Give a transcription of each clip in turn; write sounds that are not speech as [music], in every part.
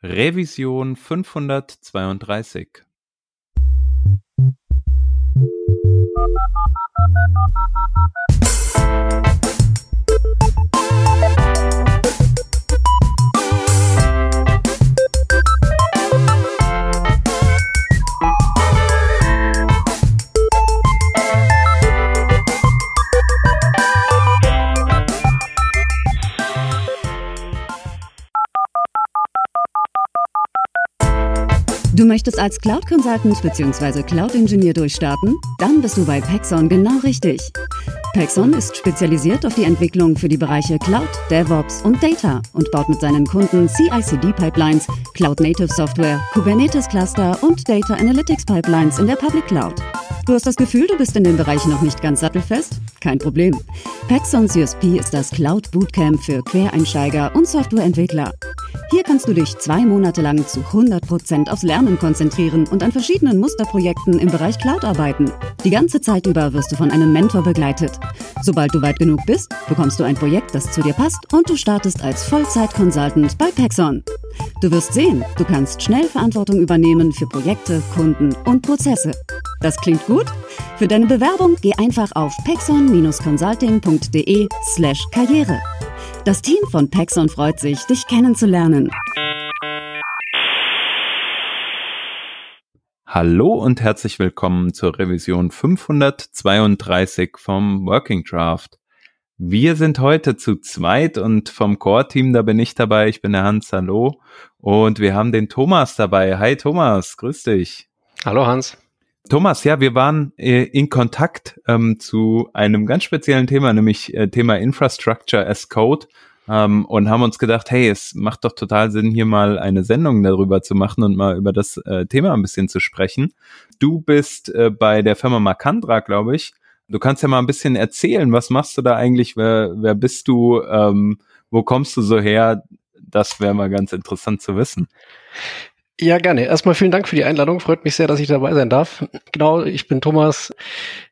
Revision 532. Du möchtest als Cloud Consultant bzw. Cloud Engineer durchstarten? Dann bist du bei Pexon genau richtig. Pexon ist spezialisiert auf die Entwicklung für die Bereiche Cloud, DevOps und Data und baut mit seinen Kunden CI/CD-Pipelines, Cloud-Native Software, Kubernetes-Cluster und Data Analytics Pipelines in der Public Cloud. Du hast das Gefühl, du bist in dem Bereich noch nicht ganz sattelfest? Kein Problem. Pexons USP ist das Cloud Bootcamp für Quereinsteiger und Softwareentwickler. Hier kannst du dich zwei Monate lang zu 100% aufs Lernen konzentrieren und an verschiedenen Musterprojekten im Bereich Cloud arbeiten. Die ganze Zeit über wirst du von einem Mentor begleitet. Sobald du weit genug bist, bekommst du ein Projekt, das zu dir passt und du startest als Vollzeit-Consultant bei Pexon. Du wirst sehen, du kannst schnell Verantwortung übernehmen für Projekte, Kunden und Prozesse. Das klingt gut? Für deine Bewerbung geh einfach auf pexon-consulting.de slash karriere. Das Team von Pexon freut sich, dich kennenzulernen. Hallo und herzlich willkommen zur Revision 532 vom Working Draft. Wir sind heute zu zweit und vom Core-Team, da bin ich dabei, ich bin der Hans, hallo. Und wir haben den Thomas dabei. Hi Thomas, grüß dich. Hallo Hans. Thomas, ja, wir waren äh, in Kontakt ähm, zu einem ganz speziellen Thema, nämlich äh, Thema Infrastructure as Code ähm, und haben uns gedacht, hey, es macht doch total Sinn, hier mal eine Sendung darüber zu machen und mal über das äh, Thema ein bisschen zu sprechen. Du bist äh, bei der Firma Makandra, glaube ich. Du kannst ja mal ein bisschen erzählen, was machst du da eigentlich, wer, wer bist du, ähm, wo kommst du so her? Das wäre mal ganz interessant zu wissen. Ja, gerne. Erstmal vielen Dank für die Einladung. Freut mich sehr, dass ich dabei sein darf. Genau, ich bin Thomas.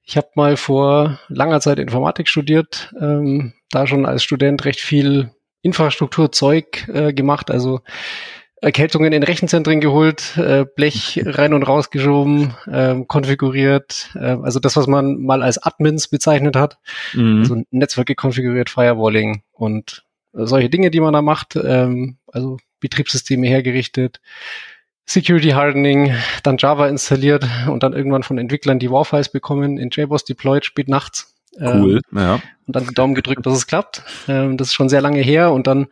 Ich habe mal vor langer Zeit Informatik studiert, ähm, da schon als Student recht viel Infrastrukturzeug äh, gemacht, also Erkältungen in Rechenzentren geholt, äh, Blech [laughs] rein und raus geschoben, äh, konfiguriert, äh, also das, was man mal als Admins bezeichnet hat, mhm. also Netzwerke konfiguriert, Firewalling und solche Dinge, die man da macht, ähm, also Betriebssysteme hergerichtet, Security Hardening, dann Java installiert und dann irgendwann von Entwicklern die WAR-Files bekommen, in JBoss deployed, spät nachts. Cool, ähm, ja. Und dann Daumen gedrückt, dass es klappt. Ähm, das ist schon sehr lange her und dann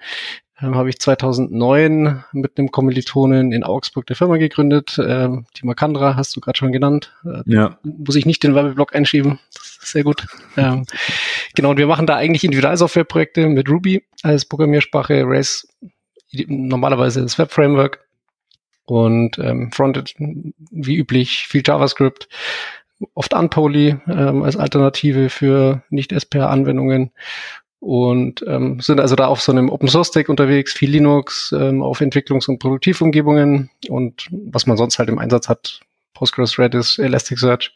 ähm, habe ich 2009 mit einem Kommilitonen in Augsburg der Firma gegründet. Ähm, die Makandra hast du gerade schon genannt. Äh, ja. Muss ich nicht den Werbeblock einschieben. Das ist sehr gut. Ähm, genau, und wir machen da eigentlich Individualsoftwareprojekte mit Ruby als Programmiersprache, Race normalerweise das Web-Framework und ähm, Frontend wie üblich viel JavaScript, oft Unpoly ähm, als Alternative für Nicht-SPA-Anwendungen und ähm, sind also da auf so einem Open Source Stack unterwegs, viel Linux ähm, auf Entwicklungs- und Produktivumgebungen und was man sonst halt im Einsatz hat, Postgres, Redis, Elasticsearch.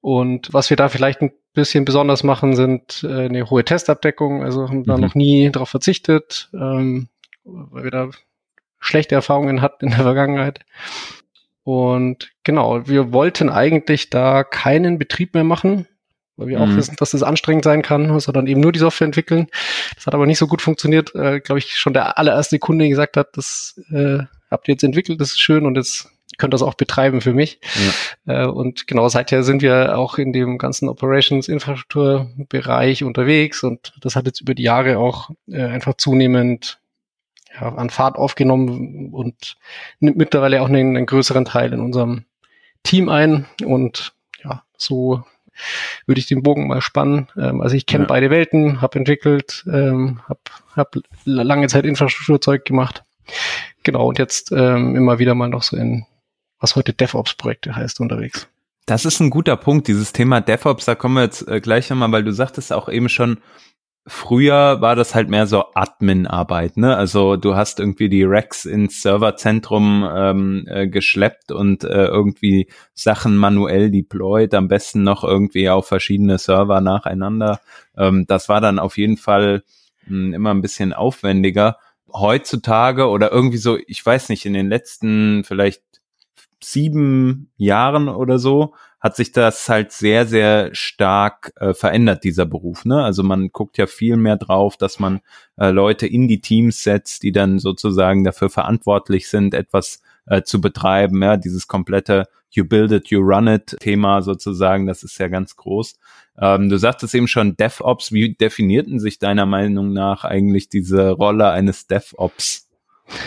Und was wir da vielleicht ein bisschen besonders machen, sind äh, eine hohe Testabdeckung. Also haben mhm. da noch nie darauf verzichtet, ähm, weil wir da schlechte Erfahrungen hatten in der Vergangenheit. Und genau, wir wollten eigentlich da keinen Betrieb mehr machen, weil wir mhm. auch wissen, dass das anstrengend sein kann, sondern eben nur die Software entwickeln. Das hat aber nicht so gut funktioniert, äh, glaube ich, schon der allererste Kunde gesagt hat, das äh, habt ihr jetzt entwickelt, das ist schön und jetzt könnt ihr das auch betreiben für mich. Ja. Äh, und genau seither sind wir auch in dem ganzen Operations-Infrastrukturbereich unterwegs und das hat jetzt über die Jahre auch äh, einfach zunehmend ja, an Fahrt aufgenommen und nimmt mittlerweile auch einen, einen größeren Teil in unserem Team ein. Und ja, so würde ich den Bogen mal spannen. Ähm, also ich kenne ja. beide Welten, habe entwickelt, ähm, habe hab lange Zeit Infrastrukturzeug gemacht. Genau, und jetzt ähm, immer wieder mal noch so in, was heute DevOps-Projekte heißt, unterwegs. Das ist ein guter Punkt, dieses Thema DevOps, da kommen wir jetzt äh, gleich nochmal, weil du sagtest auch eben schon, früher war das halt mehr so Admin-Arbeit, ne? Also du hast irgendwie die Racks ins Serverzentrum ähm, äh, geschleppt und äh, irgendwie Sachen manuell deployed, am besten noch irgendwie auf verschiedene Server nacheinander. Ähm, das war dann auf jeden Fall mh, hm, immer ein bisschen aufwendiger. heutzutage oder irgendwie so, ich weiß nicht, in den letzten vielleicht sieben Jahren oder so hat sich das halt sehr, sehr stark äh, verändert, dieser Beruf. Ne? Also man guckt ja viel mehr drauf, dass man äh, Leute in die Teams setzt, die dann sozusagen dafür verantwortlich sind, etwas äh, zu betreiben. Ja, dieses komplette You build it, you run it Thema sozusagen, das ist ja ganz groß. Ähm, du sagtest eben schon DevOps. Wie definierten sich deiner Meinung nach eigentlich diese Rolle eines DevOps?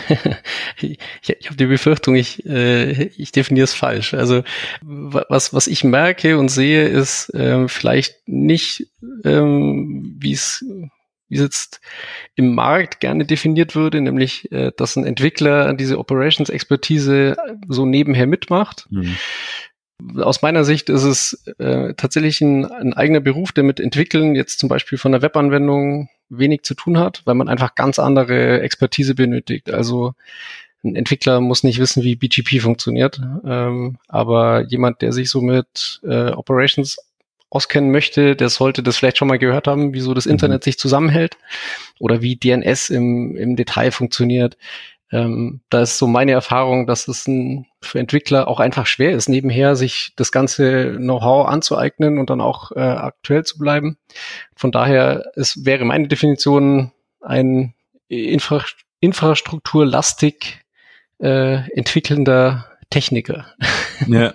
[laughs] ich ich habe die Befürchtung, ich, äh, ich definiere es falsch. Also was, was ich merke und sehe, ist ähm, vielleicht nicht, ähm, wie es wie es jetzt im Markt gerne definiert würde, nämlich, äh, dass ein Entwickler diese Operations-Expertise so nebenher mitmacht. Mhm. Aus meiner Sicht ist es äh, tatsächlich ein, ein eigener Beruf, der mit Entwickeln jetzt zum Beispiel von einer Webanwendung wenig zu tun hat, weil man einfach ganz andere Expertise benötigt. Also ein Entwickler muss nicht wissen, wie BGP funktioniert, ähm, aber jemand, der sich so mit äh, Operations auskennen möchte, der sollte das vielleicht schon mal gehört haben, wieso das mhm. Internet sich zusammenhält oder wie DNS im, im Detail funktioniert. Ähm, da ist so meine Erfahrung, dass es ein, für Entwickler auch einfach schwer ist, nebenher sich das ganze Know-how anzueignen und dann auch äh, aktuell zu bleiben. Von daher es wäre meine Definition ein Infra infrastrukturlastig äh, entwickelnder Techniker. [laughs] Ja.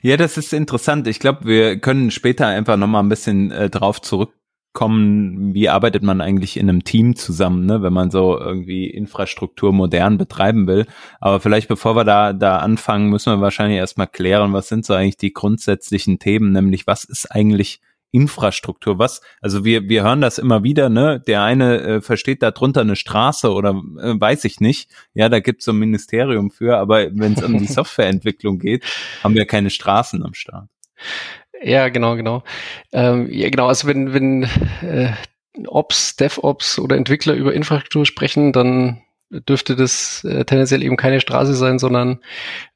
Ja, das ist interessant. Ich glaube, wir können später einfach nochmal ein bisschen äh, drauf zurück kommen, wie arbeitet man eigentlich in einem Team zusammen, ne, wenn man so irgendwie Infrastruktur modern betreiben will. Aber vielleicht bevor wir da, da anfangen, müssen wir wahrscheinlich erstmal klären, was sind so eigentlich die grundsätzlichen Themen, nämlich was ist eigentlich Infrastruktur, was, also wir, wir hören das immer wieder, ne? Der eine äh, versteht darunter eine Straße oder äh, weiß ich nicht. Ja, da gibt's so ein Ministerium für, aber wenn es um die [laughs] Softwareentwicklung geht, haben wir keine Straßen am Start. Ja, genau, genau. Ähm, ja, genau, also wenn, wenn äh, Ops, DevOps oder Entwickler über Infrastruktur sprechen, dann dürfte das äh, tendenziell eben keine Straße sein, sondern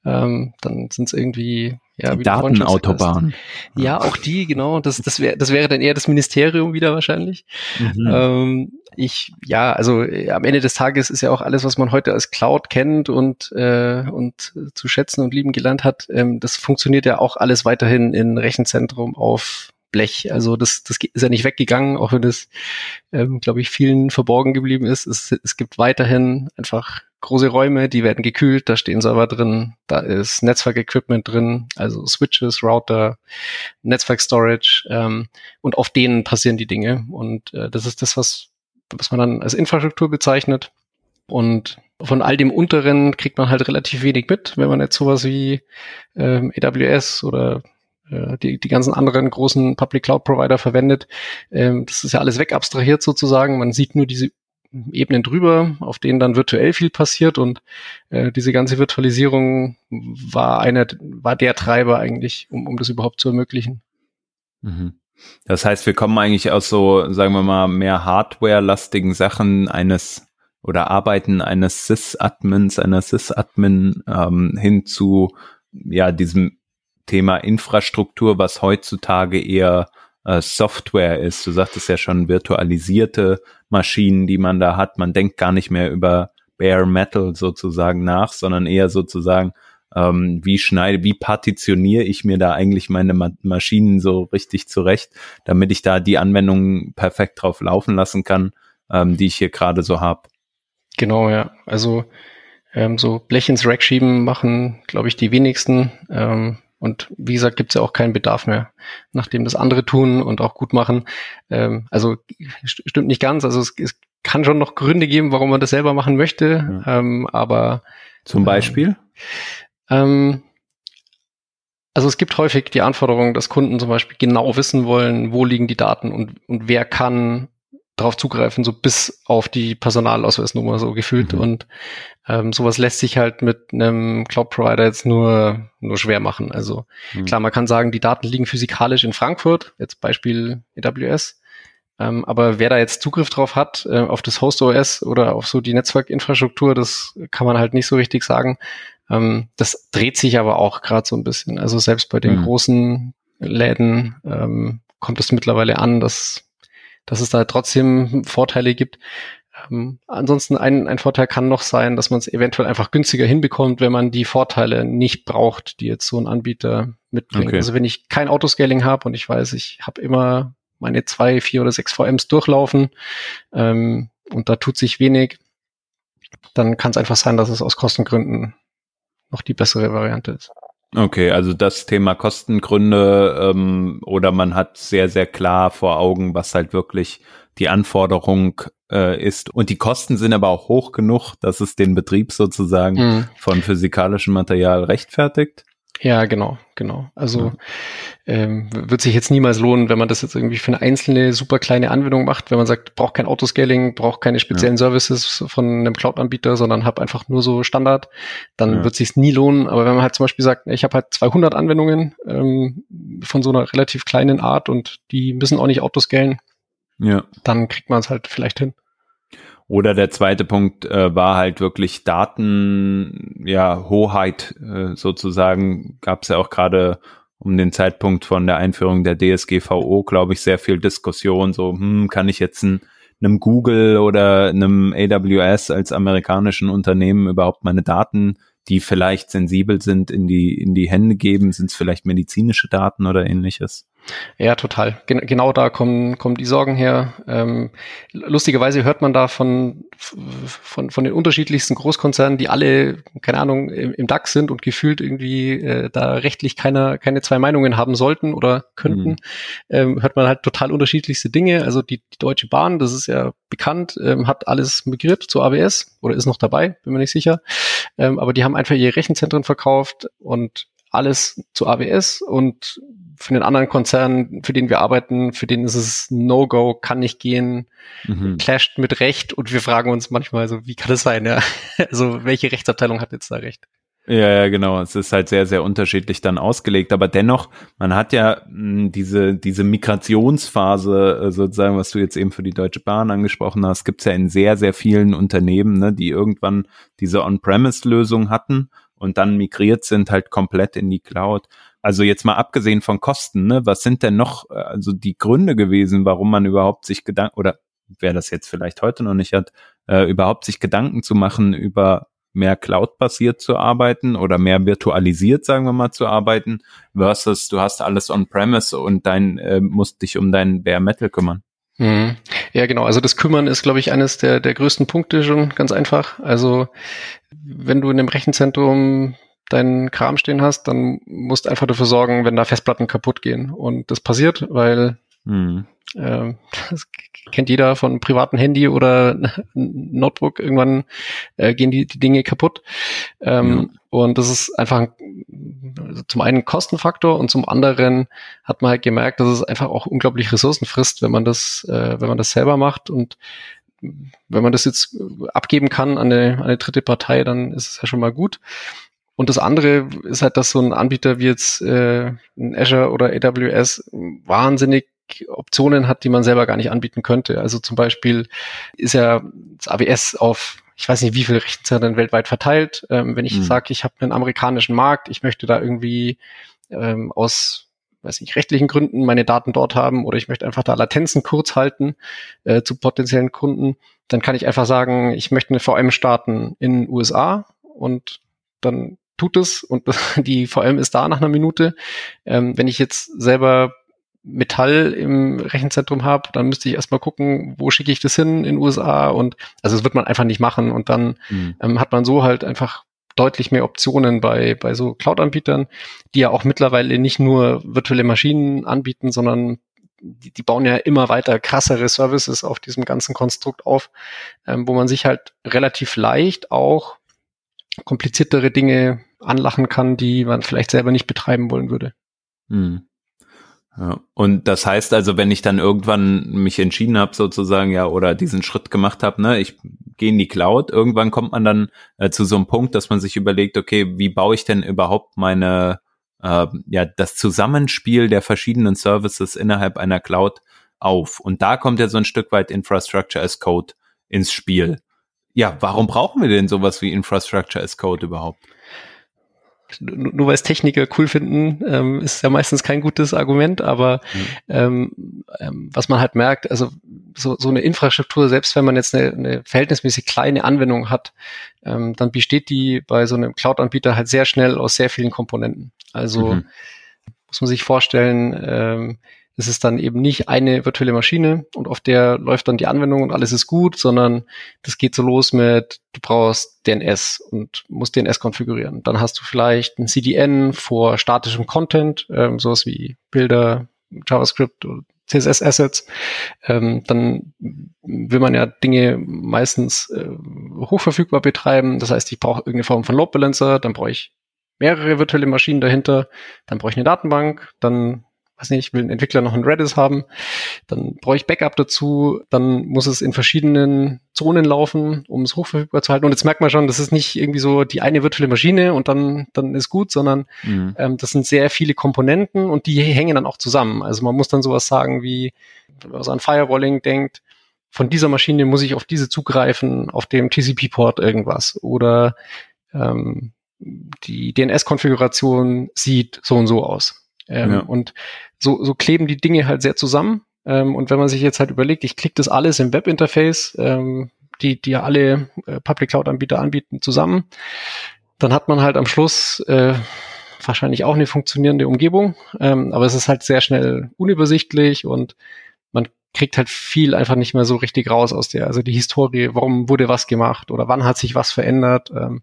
ähm, dann sind es irgendwie ja, die Datenautobahn. Ja, auch die, genau. Das, das wäre, das wäre dann eher das Ministerium wieder wahrscheinlich. Mhm. Ähm, ich, ja, also äh, am Ende des Tages ist ja auch alles, was man heute als Cloud kennt und äh, und zu schätzen und lieben gelernt hat, ähm, das funktioniert ja auch alles weiterhin in Rechenzentrum auf Blech. Also das, das ist ja nicht weggegangen, auch wenn es, ähm, glaube ich, vielen verborgen geblieben ist. Es, es gibt weiterhin einfach große Räume, die werden gekühlt, da stehen Server drin, da ist Netzwerkequipment drin, also Switches, Router, Netzwerk-Storage ähm, und auf denen passieren die Dinge. Und äh, das ist das, was, was man dann als Infrastruktur bezeichnet. Und von all dem Unteren kriegt man halt relativ wenig mit, wenn man jetzt sowas wie ähm, AWS oder die, die ganzen anderen großen Public Cloud Provider verwendet. Ähm, das ist ja alles wegabstrahiert sozusagen. Man sieht nur diese Ebenen drüber, auf denen dann virtuell viel passiert und äh, diese ganze Virtualisierung war einer, war der Treiber eigentlich, um, um das überhaupt zu ermöglichen. Mhm. Das heißt, wir kommen eigentlich aus so, sagen wir mal, mehr Hardware-lastigen Sachen eines oder Arbeiten eines Sys-Admins, einer Sys-Admin ähm, hin zu ja diesem Thema Infrastruktur, was heutzutage eher äh, Software ist. Du sagtest ja schon virtualisierte Maschinen, die man da hat. Man denkt gar nicht mehr über Bare Metal sozusagen nach, sondern eher sozusagen, ähm, wie schneide, wie partitioniere ich mir da eigentlich meine Ma Maschinen so richtig zurecht, damit ich da die Anwendungen perfekt drauf laufen lassen kann, ähm, die ich hier gerade so habe. Genau, ja. Also ähm, so Blech ins Rack schieben machen, glaube ich, die wenigsten. Ähm, und wie gesagt, gibt es ja auch keinen Bedarf mehr, nachdem das andere tun und auch gut machen. Ähm, also st stimmt nicht ganz. Also es, es, kann schon noch Gründe geben, warum man das selber machen möchte. Ja. Ähm, aber zum Beispiel? Ähm, also es gibt häufig die Anforderung, dass Kunden zum Beispiel genau wissen wollen, wo liegen die Daten und, und wer kann drauf zugreifen, so bis auf die Personalausweisnummer so gefühlt. Mhm. Und ähm, sowas lässt sich halt mit einem Cloud-Provider jetzt nur, nur schwer machen. Also mhm. klar, man kann sagen, die Daten liegen physikalisch in Frankfurt, jetzt Beispiel AWS. Ähm, aber wer da jetzt Zugriff drauf hat, äh, auf das Host OS oder auf so die Netzwerkinfrastruktur, das kann man halt nicht so richtig sagen. Ähm, das dreht sich aber auch gerade so ein bisschen. Also selbst bei den mhm. großen Läden ähm, kommt es mittlerweile an, dass dass es da trotzdem Vorteile gibt. Ähm, ansonsten ein, ein Vorteil kann noch sein, dass man es eventuell einfach günstiger hinbekommt, wenn man die Vorteile nicht braucht, die jetzt so ein Anbieter mitbringt. Okay. Also wenn ich kein Autoscaling habe und ich weiß, ich habe immer meine zwei, vier oder sechs VMs durchlaufen ähm, und da tut sich wenig, dann kann es einfach sein, dass es aus Kostengründen noch die bessere Variante ist. Okay, also das Thema Kostengründe ähm, oder man hat sehr, sehr klar vor Augen, was halt wirklich die Anforderung äh, ist. Und die Kosten sind aber auch hoch genug, dass es den Betrieb sozusagen mhm. von physikalischem Material rechtfertigt. Ja, genau, genau. Also ja. ähm, wird sich jetzt niemals lohnen, wenn man das jetzt irgendwie für eine einzelne super kleine Anwendung macht, wenn man sagt, braucht kein Autoscaling, braucht keine speziellen ja. Services von einem Cloud-Anbieter, sondern habe einfach nur so Standard, dann ja. wird sich nie lohnen. Aber wenn man halt zum Beispiel sagt, ich habe halt 200 Anwendungen ähm, von so einer relativ kleinen Art und die müssen auch nicht Autoscalen, ja. dann kriegt man es halt vielleicht hin. Oder der zweite Punkt äh, war halt wirklich Daten, ja, Hoheit äh, sozusagen. Gab es ja auch gerade um den Zeitpunkt von der Einführung der DSGVO, glaube ich, sehr viel Diskussion. So, hm, kann ich jetzt ein, einem Google oder einem AWS als amerikanischen Unternehmen überhaupt meine Daten, die vielleicht sensibel sind, in die, in die Hände geben? Sind es vielleicht medizinische Daten oder ähnliches? Ja, total. Gen genau da kommen, kommen die Sorgen her. Ähm, lustigerweise hört man da von, von, von den unterschiedlichsten Großkonzernen, die alle, keine Ahnung, im, im DAX sind und gefühlt irgendwie äh, da rechtlich keine, keine zwei Meinungen haben sollten oder könnten, mhm. ähm, hört man halt total unterschiedlichste Dinge. Also die, die Deutsche Bahn, das ist ja bekannt, ähm, hat alles migriert zu AWS oder ist noch dabei, bin mir nicht sicher. Ähm, aber die haben einfach ihre Rechenzentren verkauft und alles zu AWS und für den anderen Konzern, für den wir arbeiten, für den ist es No-Go, kann nicht gehen, mhm. clasht mit Recht und wir fragen uns manchmal so, wie kann das sein? Ja? [laughs] Also welche Rechtsabteilung hat jetzt da Recht? Ja, ja, genau. Es ist halt sehr, sehr unterschiedlich dann ausgelegt. Aber dennoch, man hat ja mh, hm, diese, diese Migrationsphase, äh, sozusagen, was du jetzt eben für die Deutsche Bahn angesprochen hast, gibt's ja in sehr, sehr vielen Unternehmen, ne, die irgendwann diese On-Premise-Lösung hatten und dann migriert sind halt komplett in die Cloud. Also jetzt mal abgesehen von Kosten, ne, was sind denn noch äh, also die Gründe gewesen, warum man überhaupt sich Gedanken oder wer das jetzt vielleicht heute noch nicht hat, äh, überhaupt sich Gedanken zu machen über mehr Cloud-basiert zu arbeiten oder mehr virtualisiert, sagen wir mal, zu arbeiten, versus du hast alles on-premise und dein äh, musst dich um dein Bare Metal kümmern. Mhm. Ja, genau. Also das Kümmern ist, glaube ich, eines der, der größten Punkte schon ganz einfach. Also wenn du in einem Rechenzentrum deinen Kram stehen hast, dann musst einfach dafür sorgen, wenn da Festplatten kaputt gehen. Und das passiert, weil mhm. äh, das kennt jeder von privaten Handy oder [laughs] Notebook. Irgendwann äh, gehen die, die Dinge kaputt. Ähm, ja. Und das ist einfach also zum einen Kostenfaktor und zum anderen hat man halt gemerkt, dass es einfach auch unglaublich Ressourcen frisst, wenn man das, äh, wenn man das selber macht und wenn man das jetzt abgeben kann an eine, an eine dritte Partei, dann ist es ja schon mal gut. Und das andere ist halt, dass so ein Anbieter wie jetzt äh, ein Azure oder AWS wahnsinnig Optionen hat, die man selber gar nicht anbieten könnte. Also zum Beispiel ist ja das AWS auf ich weiß nicht, wie viele Rechenzentren weltweit verteilt. Ähm, wenn ich mhm. sage, ich habe einen amerikanischen Markt, ich möchte da irgendwie ähm, aus weiß nicht, rechtlichen Gründen meine Daten dort haben oder ich möchte einfach da Latenzen kurz halten äh, zu potenziellen Kunden, dann kann ich einfach sagen, ich möchte eine VM starten in den USA und dann tut es und [laughs] die VM ist da nach einer Minute. Ähm, wenn ich jetzt selber Metall im Rechenzentrum habe, dann müsste ich erstmal gucken, wo schicke ich das hin in den USA und also das wird man einfach nicht machen und dann mhm. ähm, hat man so halt einfach deutlich mehr Optionen bei, bei so Cloud-Anbietern, die ja auch mittlerweile nicht nur virtuelle Maschinen anbieten, sondern die, die bauen ja immer weiter krassere Services auf diesem ganzen Konstrukt auf, ähm, wo man sich halt relativ leicht auch kompliziertere Dinge anlachen kann, die man vielleicht selber nicht betreiben wollen würde. Hm. Und das heißt also, wenn ich dann irgendwann mich entschieden habe, sozusagen, ja, oder diesen Schritt gemacht habe, ne, ich gehe in die Cloud, irgendwann kommt man dann äh, zu so einem Punkt, dass man sich überlegt, okay, wie baue ich denn überhaupt meine, äh, ja, das Zusammenspiel der verschiedenen Services innerhalb einer Cloud auf? Und da kommt ja so ein Stück weit Infrastructure as Code ins Spiel. Ja, warum brauchen wir denn sowas wie Infrastructure as Code überhaupt? Nur weil es Techniker cool finden, ähm, ist ja meistens kein gutes Argument, aber mhm. ähm, ähm, was man halt merkt, also so, so eine Infrastruktur, selbst wenn man jetzt eine, eine verhältnismäßig kleine Anwendung hat, ähm, dann besteht die bei so einem Cloud-Anbieter halt sehr schnell aus sehr vielen Komponenten. Also mhm. muss man sich vorstellen, ähm, es ist dann eben nicht eine virtuelle Maschine und auf der läuft dann die Anwendung und alles ist gut, sondern das geht so los mit, du brauchst DNS und musst DNS konfigurieren. Dann hast du vielleicht ein CDN vor statischem Content, ähm, sowas wie Bilder, JavaScript oder CSS-Assets. Ähm, dann will man ja Dinge meistens äh, hochverfügbar betreiben. Das heißt, ich brauche irgendeine Form von Load Balancer, dann brauche ich mehrere virtuelle Maschinen dahinter, dann brauche ich eine Datenbank, dann weiß nicht, ich will einen Entwickler noch ein Redis haben, dann brauche ich Backup dazu, dann muss es in verschiedenen Zonen laufen, um es hochverfügbar zu halten. Und jetzt merkt man schon, das ist nicht irgendwie so die eine virtuelle Maschine und dann, dann ist gut, sondern mhm. ähm, das sind sehr viele Komponenten und die hängen dann auch zusammen. Also man muss dann sowas sagen wie, wenn man so an Firewalling denkt, von dieser Maschine muss ich auf diese zugreifen, auf dem TCP-Port irgendwas oder ähm, die DNS-Konfiguration sieht so und so aus. Ähm, ja. Und so, so kleben die Dinge halt sehr zusammen. Ähm, und wenn man sich jetzt halt überlegt, ich klicke das alles im Webinterface, ähm, die, die ja alle äh, Public Cloud Anbieter anbieten, zusammen, dann hat man halt am Schluss äh, wahrscheinlich auch eine funktionierende Umgebung. Ähm, aber es ist halt sehr schnell unübersichtlich und man kriegt halt viel einfach nicht mehr so richtig raus aus der, also die Historie, warum wurde was gemacht oder wann hat sich was verändert. Ähm,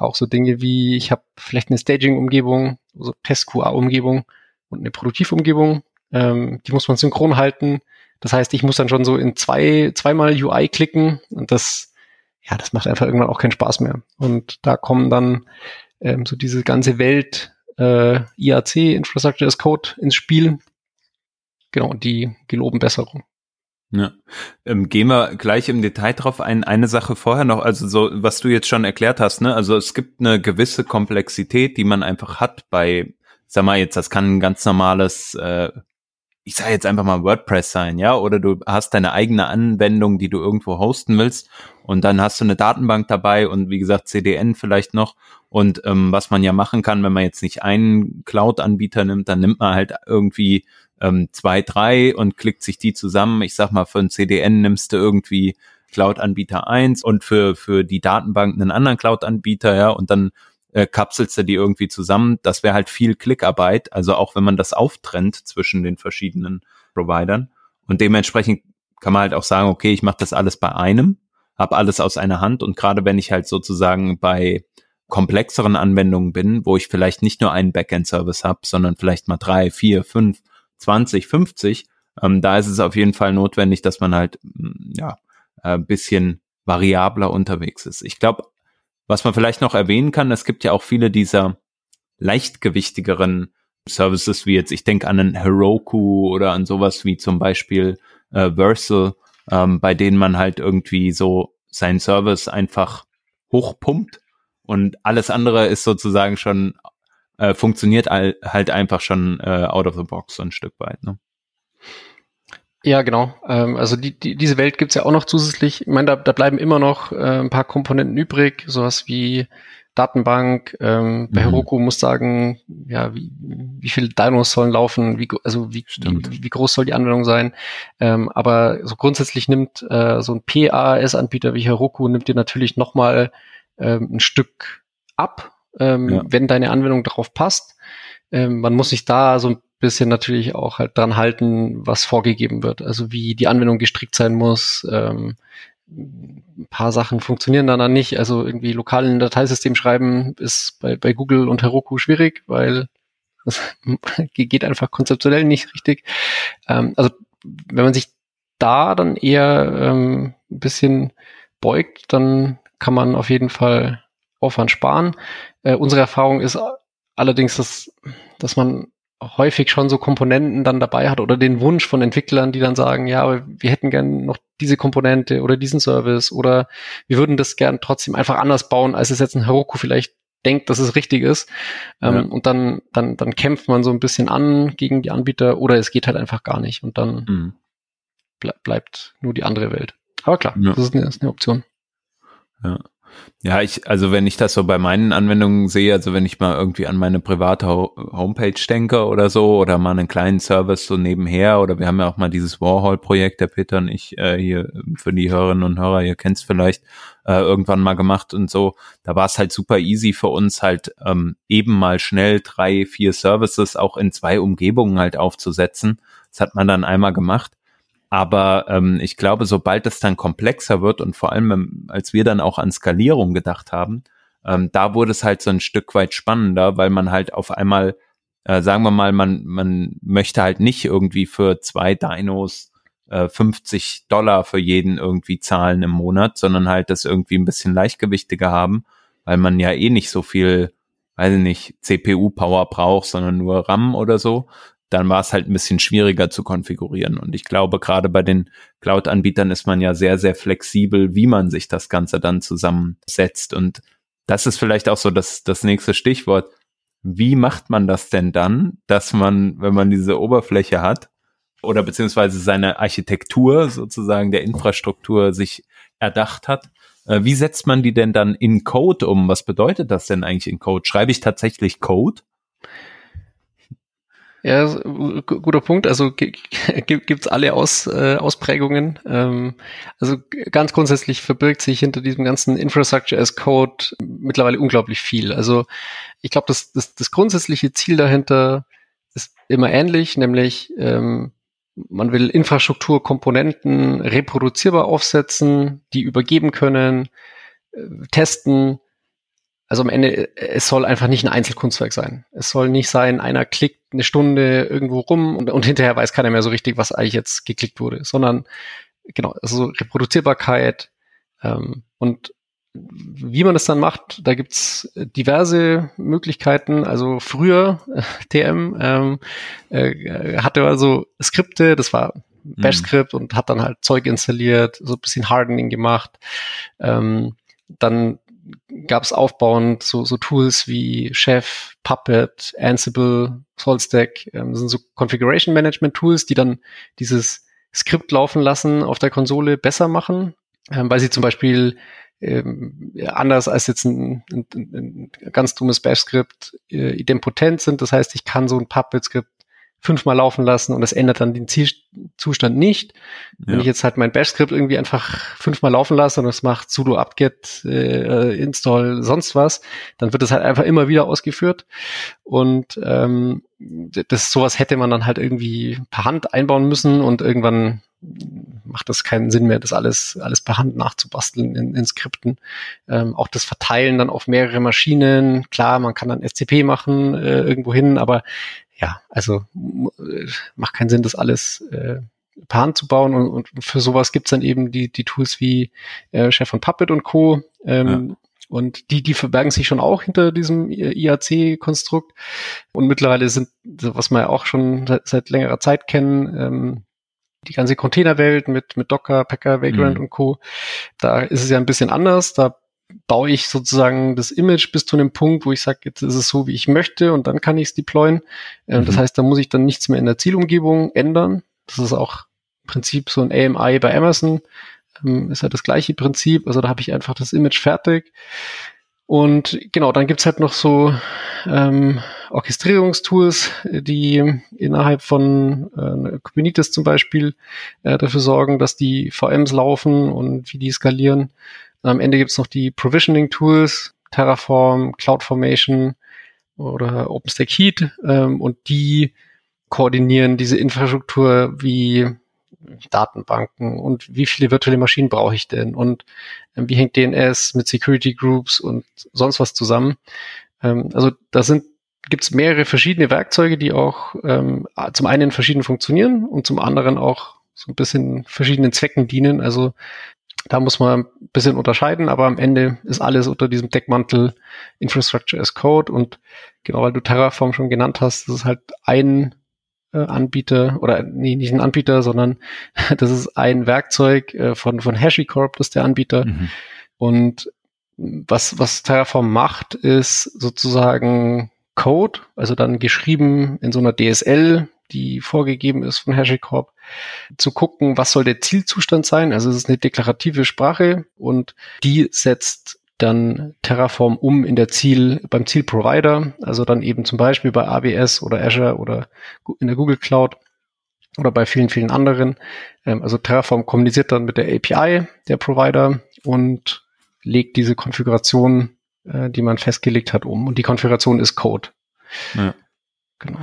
auch so Dinge wie, ich habe vielleicht eine Staging-Umgebung, also Test-QA-Umgebung und eine Produktivumgebung. Ähm, die muss man synchron halten. Das heißt, ich muss dann schon so in zwei, zweimal UI klicken und das, ja, das macht einfach irgendwann auch keinen Spaß mehr. Und da kommen dann ähm, so diese ganze Welt äh, IAC, Infrastructure as Code, ins Spiel. Genau, die geloben Besserung. Ja. Ähm, gehen wir gleich im Detail drauf ein. Eine Sache vorher noch, also so, was du jetzt schon erklärt hast, ne? Also es gibt eine gewisse Komplexität, die man einfach hat bei, sag mal jetzt, das kann ein ganz normales, äh, ich sage jetzt einfach mal WordPress sein, ja, oder du hast deine eigene Anwendung, die du irgendwo hosten willst und dann hast du eine Datenbank dabei und wie gesagt CDN vielleicht noch und ähm, was man ja machen kann, wenn man jetzt nicht einen Cloud-Anbieter nimmt, dann nimmt man halt irgendwie ähm, zwei, drei und klickt sich die zusammen. Ich sag mal, für ein CDN nimmst du irgendwie Cloud-Anbieter eins und für, für die Datenbank einen anderen Cloud-Anbieter, ja, und dann äh, kapselst du die irgendwie zusammen. Das wäre halt viel Klickarbeit, also auch wenn man das auftrennt zwischen den verschiedenen Providern. Und dementsprechend kann man halt auch sagen, okay, ich mache das alles bei einem, habe alles aus einer Hand und gerade wenn ich halt sozusagen bei komplexeren Anwendungen bin, wo ich vielleicht nicht nur einen Backend-Service habe, sondern vielleicht mal drei, vier, fünf 20, 50, ähm, da ist es auf jeden Fall notwendig, dass man halt mm, ja ein bisschen variabler unterwegs ist. Ich glaube, was man vielleicht noch erwähnen kann, es gibt ja auch viele dieser leichtgewichtigeren Services, wie jetzt, ich denke an einen Heroku oder an sowas wie zum Beispiel äh, Versal, ähm, bei denen man halt irgendwie so seinen Service einfach hochpumpt und alles andere ist sozusagen schon äh, funktioniert all, halt einfach schon äh, out of the box so ein Stück weit. Ne? Ja, genau. Ähm, also die, die, diese Welt gibt's ja auch noch zusätzlich. Ich meine, da, da bleiben immer noch äh, ein paar Komponenten übrig, sowas wie Datenbank. Ähm, bei mhm. Heroku muss sagen, ja, wie, wie viele Dinos sollen laufen, wie, also wie, wie, wie, groß soll die Anwendung sein. Ähm, aber so grundsätzlich nimmt äh, so ein PAS-Anbieter wie Heroku nimmt dir natürlich nochmal ähm, ein Stück ab ähm, ja. wenn deine Anwendung darauf passt. Ähm, man muss sich da so ein bisschen natürlich auch halt dran halten, was vorgegeben wird. Also wie die Anwendung gestrickt sein muss. Ähm, ein paar Sachen funktionieren dann, dann nicht. Also irgendwie lokal in ein Dateisystem schreiben ist bei, bei Google und Heroku schwierig, weil [laughs] das geht einfach konzeptionell nicht richtig. Ähm, also wenn man sich da dann eher ähm, ein bisschen beugt, dann kann man auf jeden Fall Aufwand sparen. Äh, unsere Erfahrung ist allerdings, dass, dass man häufig schon so Komponenten dann dabei hat oder den Wunsch von Entwicklern, die dann sagen, ja, aber wir hätten gern noch diese Komponente oder diesen Service oder wir würden das gern trotzdem einfach anders bauen, als es jetzt ein Heroku vielleicht denkt, dass es richtig ist. Ähm, ja. Und dann, dann, dann kämpft man so ein bisschen an gegen die Anbieter oder es geht halt einfach gar nicht und dann mhm. ble bleibt nur die andere Welt. Aber klar, ja. das, ist eine, das ist eine Option. Ja. Ja, ich, also wenn ich das so bei meinen Anwendungen sehe, also wenn ich mal irgendwie an meine private Homepage denke oder so, oder mal einen kleinen Service so nebenher, oder wir haben ja auch mal dieses Warhol-Projekt, der Peter und ich äh, hier für die Hörerinnen und Hörer, ihr kennt es vielleicht, äh, irgendwann mal gemacht und so. Da war es halt super easy für uns halt ähm, eben mal schnell drei, vier Services auch in zwei Umgebungen halt aufzusetzen. Das hat man dann einmal gemacht. Aber ähm, ich glaube, sobald es dann komplexer wird und vor allem, ähm, als wir dann auch an Skalierung gedacht haben, ähm, da wurde es halt so ein Stück weit spannender, weil man halt auf einmal, äh, sagen wir mal, man, man möchte halt nicht irgendwie für zwei Dinos äh, 50 Dollar für jeden irgendwie zahlen im Monat, sondern halt das irgendwie ein bisschen leichtgewichtiger haben, weil man ja eh nicht so viel, weiß ich nicht, CPU-Power braucht, sondern nur RAM oder so dann war es halt ein bisschen schwieriger zu konfigurieren. Und ich glaube, gerade bei den Cloud-Anbietern ist man ja sehr, sehr flexibel, wie man sich das Ganze dann zusammensetzt. Und das ist vielleicht auch so das, das nächste Stichwort. Wie macht man das denn dann, dass man, wenn man diese Oberfläche hat, oder beziehungsweise seine Architektur sozusagen der Infrastruktur sich erdacht hat, äh, wie setzt man die denn dann in Code um? Was bedeutet das denn eigentlich in Code? Schreibe ich tatsächlich Code? Ja, guter Punkt. Also [laughs] gibt's alle Aus, äh, Ausprägungen. Ähm, also ganz grundsätzlich verbirgt sich hinter diesem ganzen Infrastructure as Code mittlerweile unglaublich viel. Also ich glaube, das, das, das grundsätzliche Ziel dahinter ist immer ähnlich, nämlich ähm, man will Infrastrukturkomponenten reproduzierbar aufsetzen, die übergeben können, äh, testen also am Ende, es soll einfach nicht ein Einzelkunstwerk sein. Es soll nicht sein, einer klickt eine Stunde irgendwo rum und, und hinterher weiß keiner mehr so richtig, was eigentlich jetzt geklickt wurde, sondern genau, also Reproduzierbarkeit ähm, und wie man das dann macht, da gibt's diverse Möglichkeiten. Also früher äh, TM ähm, äh, hatte also Skripte, das war mhm. Bash-Skript und hat dann halt Zeug installiert, so ein bisschen Hardening gemacht. Ähm, dann gab es aufbauend so, so Tools wie Chef, Puppet, Ansible, Solstack, ähm, das sind so Configuration Management Tools, die dann dieses Skript laufen lassen auf der Konsole besser machen, ähm, weil sie zum Beispiel ähm, anders als jetzt ein, ein, ein ganz dummes Bash-Skript äh, idempotent sind. Das heißt, ich kann so ein Puppet-Skript fünfmal laufen lassen und das ändert dann den Zielzustand nicht. Ja. Wenn ich jetzt halt mein Bash-Skript irgendwie einfach fünfmal laufen lasse und es macht sudo apt-get, äh, install, sonst was, dann wird es halt einfach immer wieder ausgeführt. Und ähm, das sowas hätte man dann halt irgendwie per Hand einbauen müssen und irgendwann macht das keinen Sinn mehr, das alles, alles per Hand nachzubasteln in, in Skripten. Ähm, auch das Verteilen dann auf mehrere Maschinen. Klar, man kann dann SCP machen äh, irgendwo hin, aber ja, also macht keinen Sinn, das alles äh, per Hand zu bauen und, und für sowas gibt's dann eben die, die Tools wie äh, Chef von Puppet und Co. Ähm, ja. Und die, die verbergen sich schon auch hinter diesem IAC-Konstrukt. Und mittlerweile sind, was wir ja auch schon seit, seit längerer Zeit kennen, ähm, die ganze Containerwelt mit, mit Docker, Packer, Vagrant mhm. und Co. Da ist es ja ein bisschen anders. Da baue ich sozusagen das Image bis zu einem Punkt, wo ich sage, jetzt ist es so, wie ich möchte und dann kann ich es deployen. Ähm, mhm. Das heißt, da muss ich dann nichts mehr in der Zielumgebung ändern. Das ist auch im Prinzip so ein AMI bei Amazon. Ähm, ist halt das gleiche Prinzip. Also da habe ich einfach das Image fertig. Und genau, dann gibt's halt noch so ähm, Orchestrierungstools, die innerhalb von äh, Kubernetes zum Beispiel äh, dafür sorgen, dass die VMs laufen und wie die skalieren. Am Ende gibt's noch die Provisioning-Tools, Terraform, CloudFormation oder OpenStack Heat ähm, und die koordinieren diese Infrastruktur wie Datenbanken und wie viele virtuelle Maschinen brauche ich denn und ähm, wie hängt DNS mit Security Groups und sonst was zusammen. Ähm, also da sind gibt es mehrere verschiedene Werkzeuge, die auch ähm, zum einen verschieden funktionieren und zum anderen auch so ein bisschen verschiedenen Zwecken dienen. Also da muss man ein bisschen unterscheiden, aber am Ende ist alles unter diesem Deckmantel Infrastructure as Code und genau, weil du Terraform schon genannt hast, das ist halt ein äh, Anbieter oder nee, nicht ein Anbieter, sondern [laughs] das ist ein Werkzeug äh, von, von HashiCorp, das ist der Anbieter. Mhm. Und was, was Terraform macht, ist sozusagen Code, also dann geschrieben in so einer DSL, die vorgegeben ist von HashiCorp, zu gucken, was soll der Zielzustand sein. Also es ist eine deklarative Sprache und die setzt dann Terraform um in der Ziel, beim Zielprovider, also dann eben zum Beispiel bei AWS oder Azure oder in der Google Cloud oder bei vielen, vielen anderen. Ähm, also Terraform kommuniziert dann mit der API der Provider und legt diese Konfiguration, äh, die man festgelegt hat, um. Und die Konfiguration ist Code. Ja. Genau.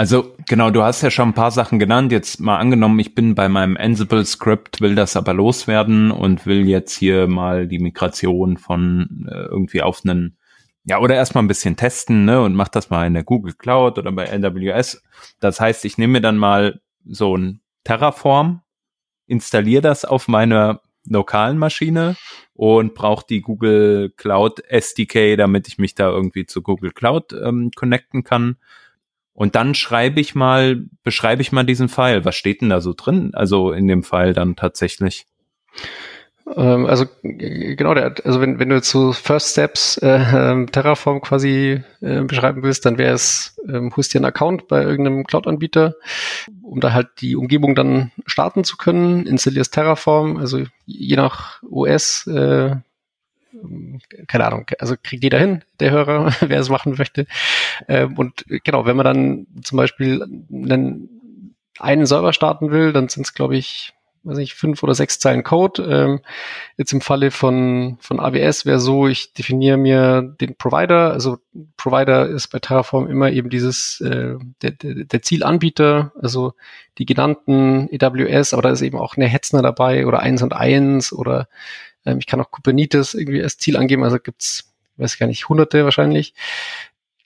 Also genau, du hast ja schon ein paar Sachen genannt. Jetzt mal angenommen, ich bin bei meinem Ansible-Script, will das aber loswerden und will jetzt hier mal die Migration von äh, irgendwie auf einen, ja, oder erstmal ein bisschen testen, ne, und mach das mal in der Google Cloud oder bei AWS. Das heißt, ich nehme mir dann mal so ein Terraform, installiere das auf meiner lokalen Maschine und brauche die Google Cloud SDK, damit ich mich da irgendwie zu Google Cloud ähm, connecten kann und dann schreibe ich mal, beschreibe ich mal diesen Pfeil. Was steht denn da so drin? Also in dem Pfeil dann tatsächlich. Ähm, also genau, der, also wenn, wenn du jetzt so First Steps äh, ähm, Terraform quasi äh, beschreiben willst, dann wäre es, ähm, holst dir einen Account bei irgendeinem Cloud-Anbieter, um da halt die Umgebung dann starten zu können, installierst Terraform, also je nach OS äh, keine Ahnung, also kriegt jeder hin, der Hörer, [laughs] wer es machen möchte. Ähm, und genau, wenn man dann zum Beispiel einen, einen Server starten will, dann sind es, glaube ich, weiß nicht, fünf oder sechs Zeilen Code. Ähm, jetzt im Falle von, von AWS wäre so, ich definiere mir den Provider. Also Provider ist bei Terraform immer eben dieses, äh, der, der, der Zielanbieter, also die genannten AWS, aber da ist eben auch eine Hetzner dabei oder eins und eins oder ähm, ich kann auch Kubernetes irgendwie als Ziel angeben, also gibt's, weiß gar nicht, hunderte wahrscheinlich.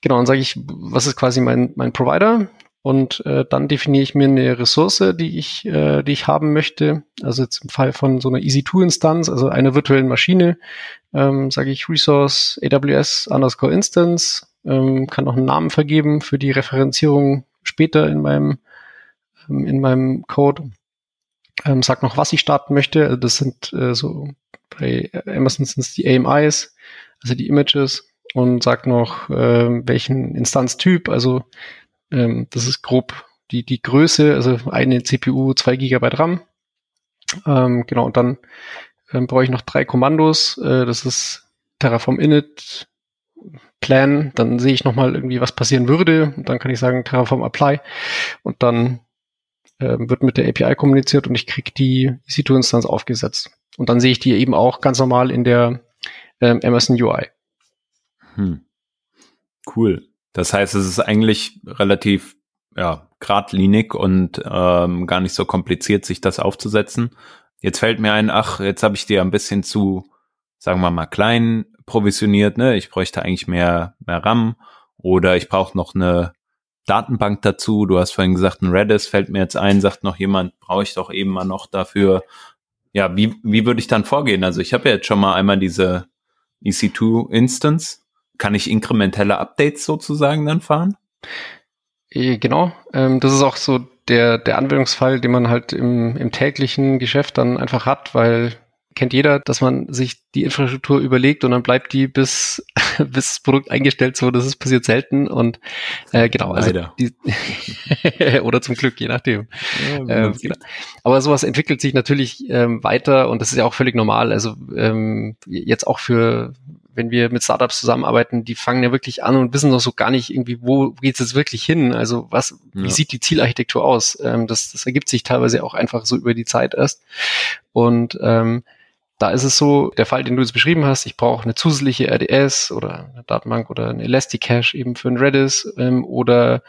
Genau, dann sage ich, was ist quasi mein, mein Provider? Und äh, dann definiere ich mir eine Ressource, die ich, äh, die ich haben möchte. Also jetzt im Fall von so einer EC2-Instanz, also einer virtuellen Maschine, ähm, sage ich Resource AWS underscore Instance, ähm, kann auch einen Namen vergeben für die Referenzierung später in meinem, ähm, in meinem Code. Ähm, sag noch, was ich starten möchte. Also das sind äh, so bei Amazon sind es die AMIs, also die Images und sagt noch, äh, welchen Instanztyp, also ähm, das ist grob die, die Größe, also eine CPU, zwei Gigabyte RAM. Ähm, genau, und dann ähm, brauche ich noch drei Kommandos, äh, das ist Terraform init, Plan, dann sehe ich nochmal irgendwie, was passieren würde und dann kann ich sagen Terraform apply und dann ähm, wird mit der API kommuniziert und ich kriege die EC2-Instanz aufgesetzt. Und dann sehe ich die eben auch ganz normal in der ähm, Amazon UI. Hm. Cool. Das heißt, es ist eigentlich relativ ja, geradlinig und ähm, gar nicht so kompliziert, sich das aufzusetzen. Jetzt fällt mir ein, ach, jetzt habe ich dir ein bisschen zu, sagen wir mal, klein provisioniert, ne? Ich bräuchte eigentlich mehr, mehr RAM oder ich brauche noch eine Datenbank dazu. Du hast vorhin gesagt, ein Redis fällt mir jetzt ein, sagt noch jemand, brauche ich doch eben mal noch dafür ja, wie, wie würde ich dann vorgehen? Also ich habe ja jetzt schon mal einmal diese EC2 Instance. Kann ich inkrementelle Updates sozusagen dann fahren? Äh, genau, ähm, das ist auch so der, der Anwendungsfall, den man halt im, im täglichen Geschäft dann einfach hat, weil kennt jeder, dass man sich die Infrastruktur überlegt und dann bleibt die bis, [laughs] bis das Produkt eingestellt so, das ist passiert selten und äh, genau, also die, [laughs] oder zum Glück, je nachdem. Ja, ähm, genau. Aber sowas entwickelt sich natürlich ähm, weiter und das ist ja auch völlig normal. Also ähm, jetzt auch für wenn wir mit Startups zusammenarbeiten, die fangen ja wirklich an und wissen noch so gar nicht irgendwie, wo geht es jetzt wirklich hin? Also was, ja. wie sieht die Zielarchitektur aus? Ähm, das, das ergibt sich teilweise auch einfach so über die Zeit erst. Und ähm, da ist es so, der Fall, den du jetzt beschrieben hast, ich brauche eine zusätzliche RDS oder eine Datenbank oder eine Elasticache eben für ein Redis ähm, oder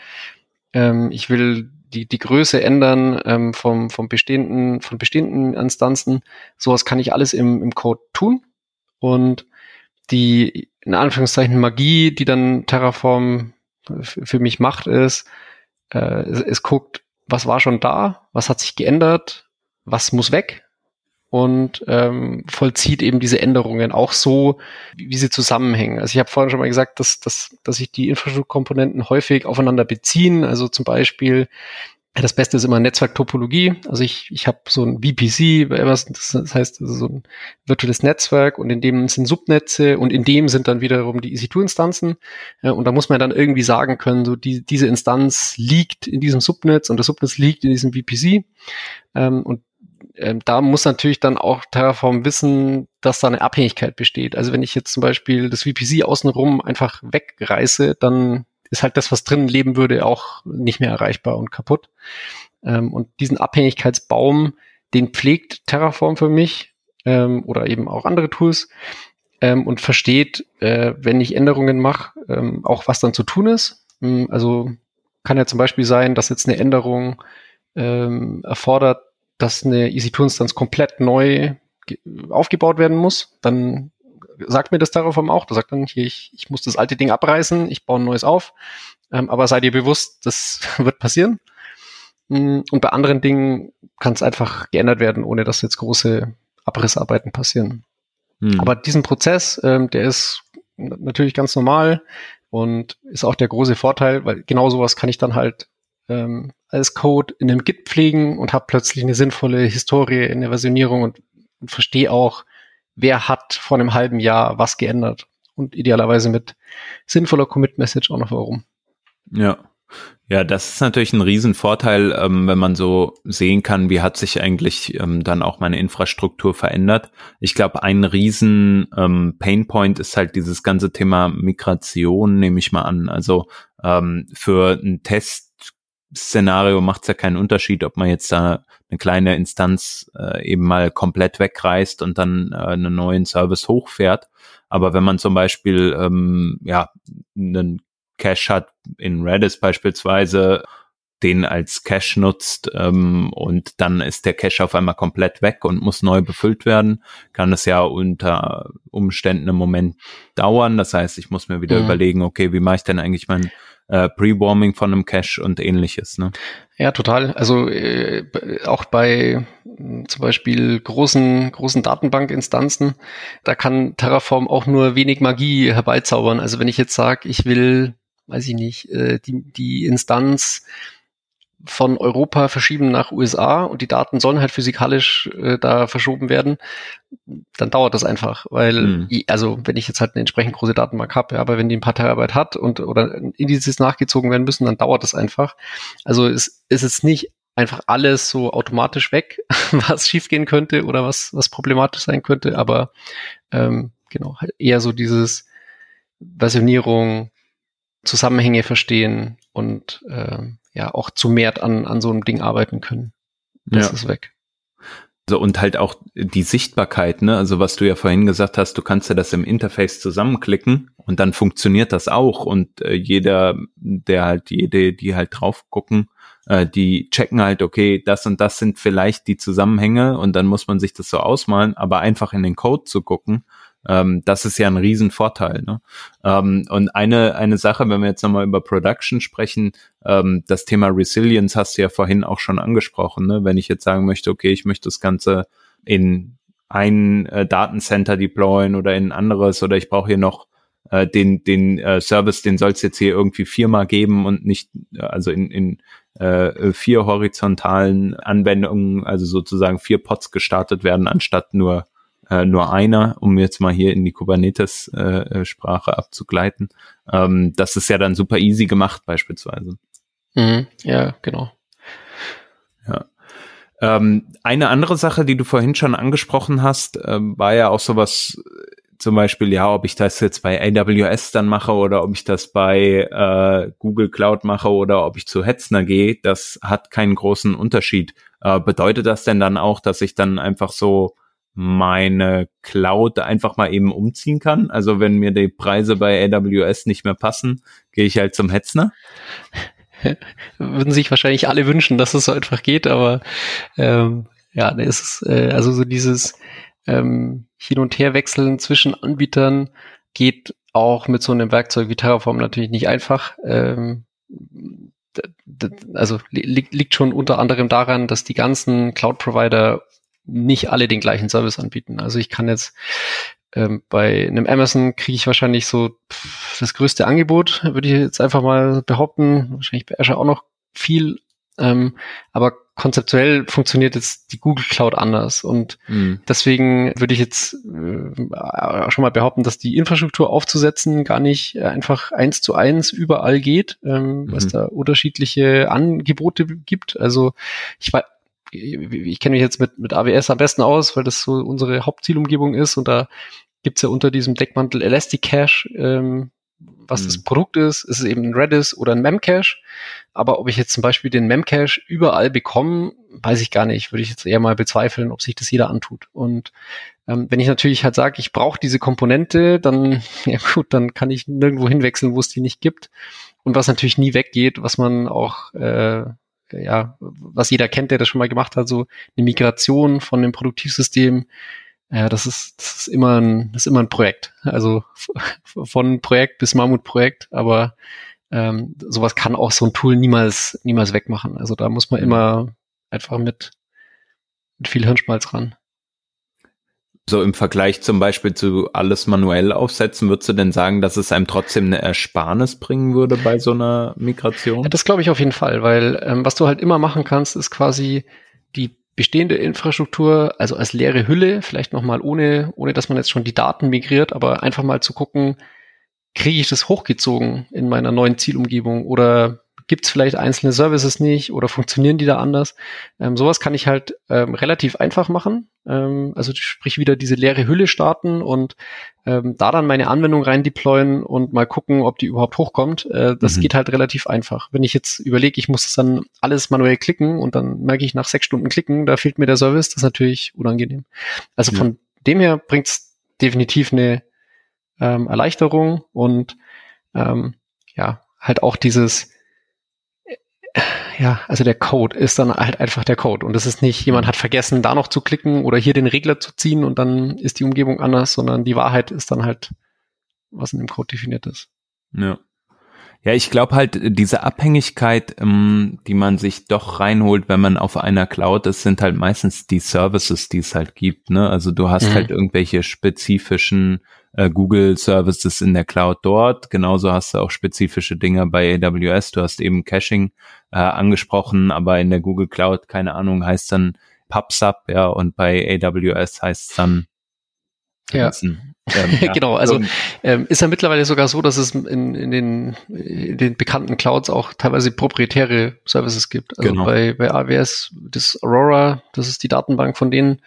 ähm, ich will die, die Größe ändern ähm, vom, vom bestehenden, von bestehenden Instanzen. Sowas kann ich alles im, im Code tun. Und die, in Anführungszeichen, Magie, die dann Terraform für mich macht, ist, äh, es, es guckt, was war schon da, was hat sich geändert, was muss weg und ähm, vollzieht eben diese Änderungen auch so, wie, wie sie zusammenhängen. Also ich habe vorhin schon mal gesagt, dass, dass, dass sich die Infrastrukturkomponenten häufig aufeinander beziehen. Also zum Beispiel das Beste ist immer Netzwerktopologie. Also ich, ich habe so ein VPC, das heißt also so ein virtuelles Netzwerk und in dem sind Subnetze und in dem sind dann wiederum die EC2-Instanzen. Und da muss man dann irgendwie sagen können, so die, diese Instanz liegt in diesem Subnetz und das Subnetz liegt in diesem VPC. Ähm, und ähm, da muss natürlich dann auch Terraform wissen, dass da eine Abhängigkeit besteht. Also wenn ich jetzt zum Beispiel das VPC außenrum einfach wegreiße, dann ist halt das, was drinnen leben würde, auch nicht mehr erreichbar und kaputt. Ähm, und diesen Abhängigkeitsbaum, den pflegt Terraform für mich ähm, oder eben auch andere Tools ähm, und versteht, äh, wenn ich Änderungen mache, ähm, auch was dann zu tun ist. Ähm, also kann ja zum Beispiel sein, dass jetzt eine Änderung ähm, erfordert, dass eine EC2-Instanz komplett neu aufgebaut werden muss. Dann sagt mir das Terraform auch. Da sagt dann hier, ich, ich muss das alte Ding abreißen, ich baue ein neues auf. Ähm, aber seid ihr bewusst, das [laughs] wird passieren. Mm, und bei anderen Dingen kann es einfach geändert werden, ohne dass jetzt große Abrissarbeiten passieren. Hm. Aber diesen Prozess, ähm, der ist natürlich ganz normal und ist auch der große Vorteil, weil genau sowas kann ich dann halt ähm, als Code in einem Git pflegen und habe plötzlich eine sinnvolle Historie in der Versionierung und, und verstehe auch, wer hat vor einem halben Jahr was geändert und idealerweise mit sinnvoller Commit-Message auch noch warum. Ja. Ja, das ist natürlich ein Riesenvorteil, ähm, wenn man so sehen kann, wie hat sich eigentlich ähm, dann auch meine Infrastruktur verändert. Ich glaube, ein riesen ähm, Painpoint ist halt dieses ganze Thema Migration, nehme ich mal an. Also ähm, für ein Testszenario macht es ja keinen Unterschied, ob man jetzt da eine kleine Instanz äh, eben mal komplett wegreißt und dann äh, einen neuen Service hochfährt. Aber wenn man zum Beispiel ähm, ja einen Cache hat, in Redis beispielsweise, den als Cache nutzt ähm, und dann ist der Cache auf einmal komplett weg und muss neu befüllt werden, kann es ja unter Umständen im Moment dauern. Das heißt, ich muss mir wieder mhm. überlegen, okay, wie mache ich denn eigentlich mein äh, Pre-Warming von einem Cache und ähnliches. Ne? Ja, total. Also äh, auch bei mh, zum Beispiel großen, großen Datenbankinstanzen, da kann Terraform auch nur wenig Magie herbeizaubern. Also wenn ich jetzt sage, ich will weiß ich nicht, äh, die, die Instanz von Europa verschieben nach USA und die Daten sollen halt physikalisch äh, da verschoben werden, dann dauert das einfach, weil mhm. also wenn ich jetzt halt eine entsprechend große Datenbank habe, ja, aber wenn die ein paar Terabyte hat und oder Indizes nachgezogen werden müssen, dann dauert das einfach. Also es ist jetzt nicht einfach alles so automatisch weg, [laughs] was schiefgehen könnte oder was was problematisch sein könnte, aber ähm, genau halt eher so dieses Versionierung, Zusammenhänge verstehen und äh, ja auch zu mehr an, an so einem Ding arbeiten können. Das ja. ist weg. So, und halt auch die Sichtbarkeit, ne? Also was du ja vorhin gesagt hast, du kannst ja das im Interface zusammenklicken und dann funktioniert das auch. Und äh, jeder, der halt, jede, die halt drauf gucken, äh, die checken halt, okay, das und das sind vielleicht die Zusammenhänge und dann muss man sich das so ausmalen, aber einfach in den Code zu gucken ähm, das ist ja ein Riesenvorteil. Ne? Ähm, und eine, eine Sache, wenn wir jetzt nochmal über Production sprechen, ähm, das Thema Resilience hast du ja vorhin auch schon angesprochen. Ne? Wenn ich jetzt sagen möchte, okay, ich möchte das Ganze in ein äh, Datencenter deployen oder in ein anderes oder ich brauche hier noch äh, den, den äh, Service, den soll es jetzt hier irgendwie viermal geben und nicht, äh, also in, in äh, vier horizontalen Anwendungen, also sozusagen vier Pods gestartet werden, anstatt nur äh, nur einer, um jetzt mal hier in die Kubernetes-Sprache äh, abzugleiten. Ähm, das ist ja dann super easy gemacht beispielsweise. Mhm, ja, genau. Ja. Ähm, eine andere Sache, die du vorhin schon angesprochen hast, äh, war ja auch sowas, zum Beispiel, ja, ob ich das jetzt bei AWS dann mache oder ob ich das bei äh, Google Cloud mache oder ob ich zu Hetzner gehe, das hat keinen großen Unterschied. Äh, bedeutet das denn dann auch, dass ich dann einfach so meine Cloud einfach mal eben umziehen kann. Also wenn mir die Preise bei AWS nicht mehr passen, gehe ich halt zum Hetzner. [laughs] Würden sich wahrscheinlich alle wünschen, dass es so einfach geht, aber ähm, ja, da ist es, äh, also so dieses ähm, Hin- und Herwechseln zwischen Anbietern geht auch mit so einem Werkzeug wie Terraform natürlich nicht einfach. Ähm, also li liegt schon unter anderem daran, dass die ganzen Cloud-Provider nicht alle den gleichen Service anbieten. Also ich kann jetzt ähm, bei einem Amazon kriege ich wahrscheinlich so das größte Angebot, würde ich jetzt einfach mal behaupten. Wahrscheinlich bei Azure auch noch viel. Ähm, aber konzeptuell funktioniert jetzt die Google Cloud anders. Und mhm. deswegen würde ich jetzt äh, schon mal behaupten, dass die Infrastruktur aufzusetzen gar nicht einfach eins zu eins überall geht, ähm, mhm. was da unterschiedliche Angebote gibt. Also ich weiß, ich kenne mich jetzt mit, mit AWS am besten aus, weil das so unsere Hauptzielumgebung ist und da gibt's ja unter diesem Deckmantel Elastic Cache, ähm, was mhm. das Produkt ist, ist es eben ein Redis oder ein Memcache. Aber ob ich jetzt zum Beispiel den Memcache überall bekomme, weiß ich gar nicht. Würde ich jetzt eher mal bezweifeln, ob sich das jeder antut. Und ähm, wenn ich natürlich halt sage, ich brauche diese Komponente, dann, [laughs] ja gut, dann kann ich nirgendwo hinwechseln, wo es die nicht gibt. Und was natürlich nie weggeht, was man auch, äh, ja, was jeder kennt, der das schon mal gemacht hat, so eine Migration von dem Produktivsystem ja, das ist, das ist immer ein, das ist immer ein Projekt. Also [laughs] von Projekt bis Mammutprojekt, aber ähm, sowas kann auch so ein Tool niemals, niemals wegmachen. Also da muss man mhm. immer einfach mit, mit viel Hirnschmalz ran. So im Vergleich zum Beispiel zu alles manuell aufsetzen, würdest du denn sagen, dass es einem trotzdem eine Ersparnis bringen würde bei so einer Migration? Ja, das glaube ich auf jeden Fall, weil ähm, was du halt immer machen kannst, ist quasi die bestehende Infrastruktur, also als leere Hülle, vielleicht nochmal ohne, ohne dass man jetzt schon die Daten migriert, aber einfach mal zu gucken, kriege ich das hochgezogen in meiner neuen Zielumgebung oder gibt es vielleicht einzelne Services nicht oder funktionieren die da anders? Ähm, sowas kann ich halt ähm, relativ einfach machen. Ähm, also sprich wieder diese leere Hülle starten und ähm, da dann meine Anwendung rein deployen und mal gucken, ob die überhaupt hochkommt. Äh, das mhm. geht halt relativ einfach. Wenn ich jetzt überlege, ich muss das dann alles manuell klicken und dann merke ich nach sechs Stunden klicken, da fehlt mir der Service, das ist natürlich unangenehm. Also ja. von dem her bringt es definitiv eine ähm, Erleichterung und ähm, ja, halt auch dieses ja, also der Code ist dann halt einfach der Code. Und es ist nicht, jemand hat vergessen, da noch zu klicken oder hier den Regler zu ziehen und dann ist die Umgebung anders, sondern die Wahrheit ist dann halt, was in dem Code definiert ist. Ja. Ja, ich glaube halt, diese Abhängigkeit, ähm, die man sich doch reinholt, wenn man auf einer Cloud ist, sind halt meistens die Services, die es halt gibt. Ne? Also du hast mhm. halt irgendwelche spezifischen äh, Google Services in der Cloud dort. Genauso hast du auch spezifische Dinge bei AWS. Du hast eben Caching äh, angesprochen, aber in der Google Cloud, keine Ahnung, heißt dann PubSub, ja, und bei AWS heißt es dann ja. Ähm, [laughs] ja. genau, also ähm, ist ja mittlerweile sogar so, dass es in, in, den, in den bekannten Clouds auch teilweise proprietäre Services gibt. Also genau. bei, bei AWS das Aurora, das ist die Datenbank von denen.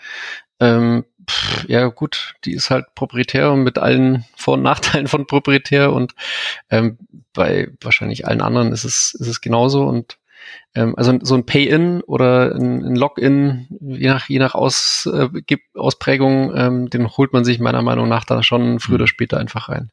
Ähm, pff, ja gut, die ist halt proprietär und mit allen Vor- und Nachteilen von proprietär und ähm, bei wahrscheinlich allen anderen ist es, ist es genauso und ähm, also so ein Pay-in oder ein, ein Login, je nach, je nach Aus, äh, Ausprägung, ähm, den holt man sich meiner Meinung nach dann schon früher oder mhm. später einfach rein.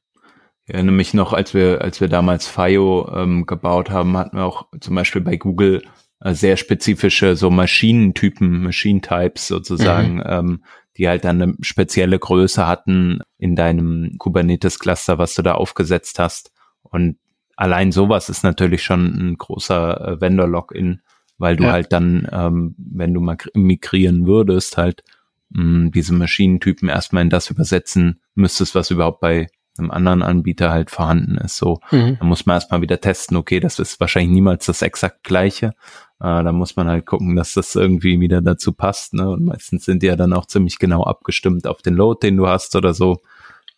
Ich erinnere mich noch, als wir, als wir damals FIO ähm, gebaut haben, hatten wir auch zum Beispiel bei Google äh, sehr spezifische so Maschinentypen, Machine Types sozusagen, mhm. ähm, die halt dann eine spezielle Größe hatten in deinem Kubernetes-Cluster, was du da aufgesetzt hast. Und allein sowas ist natürlich schon ein großer äh, Vendor-Login, weil du ja. halt dann, ähm, wenn du mal migrieren würdest, halt mh, diese Maschinentypen erstmal in das übersetzen müsstest, was überhaupt bei einem anderen Anbieter halt vorhanden ist. So, mhm. da muss man erstmal wieder testen, okay, das ist wahrscheinlich niemals das exakt gleiche. Äh, da muss man halt gucken, dass das irgendwie wieder dazu passt. Ne? Und meistens sind die ja dann auch ziemlich genau abgestimmt auf den Load, den du hast oder so.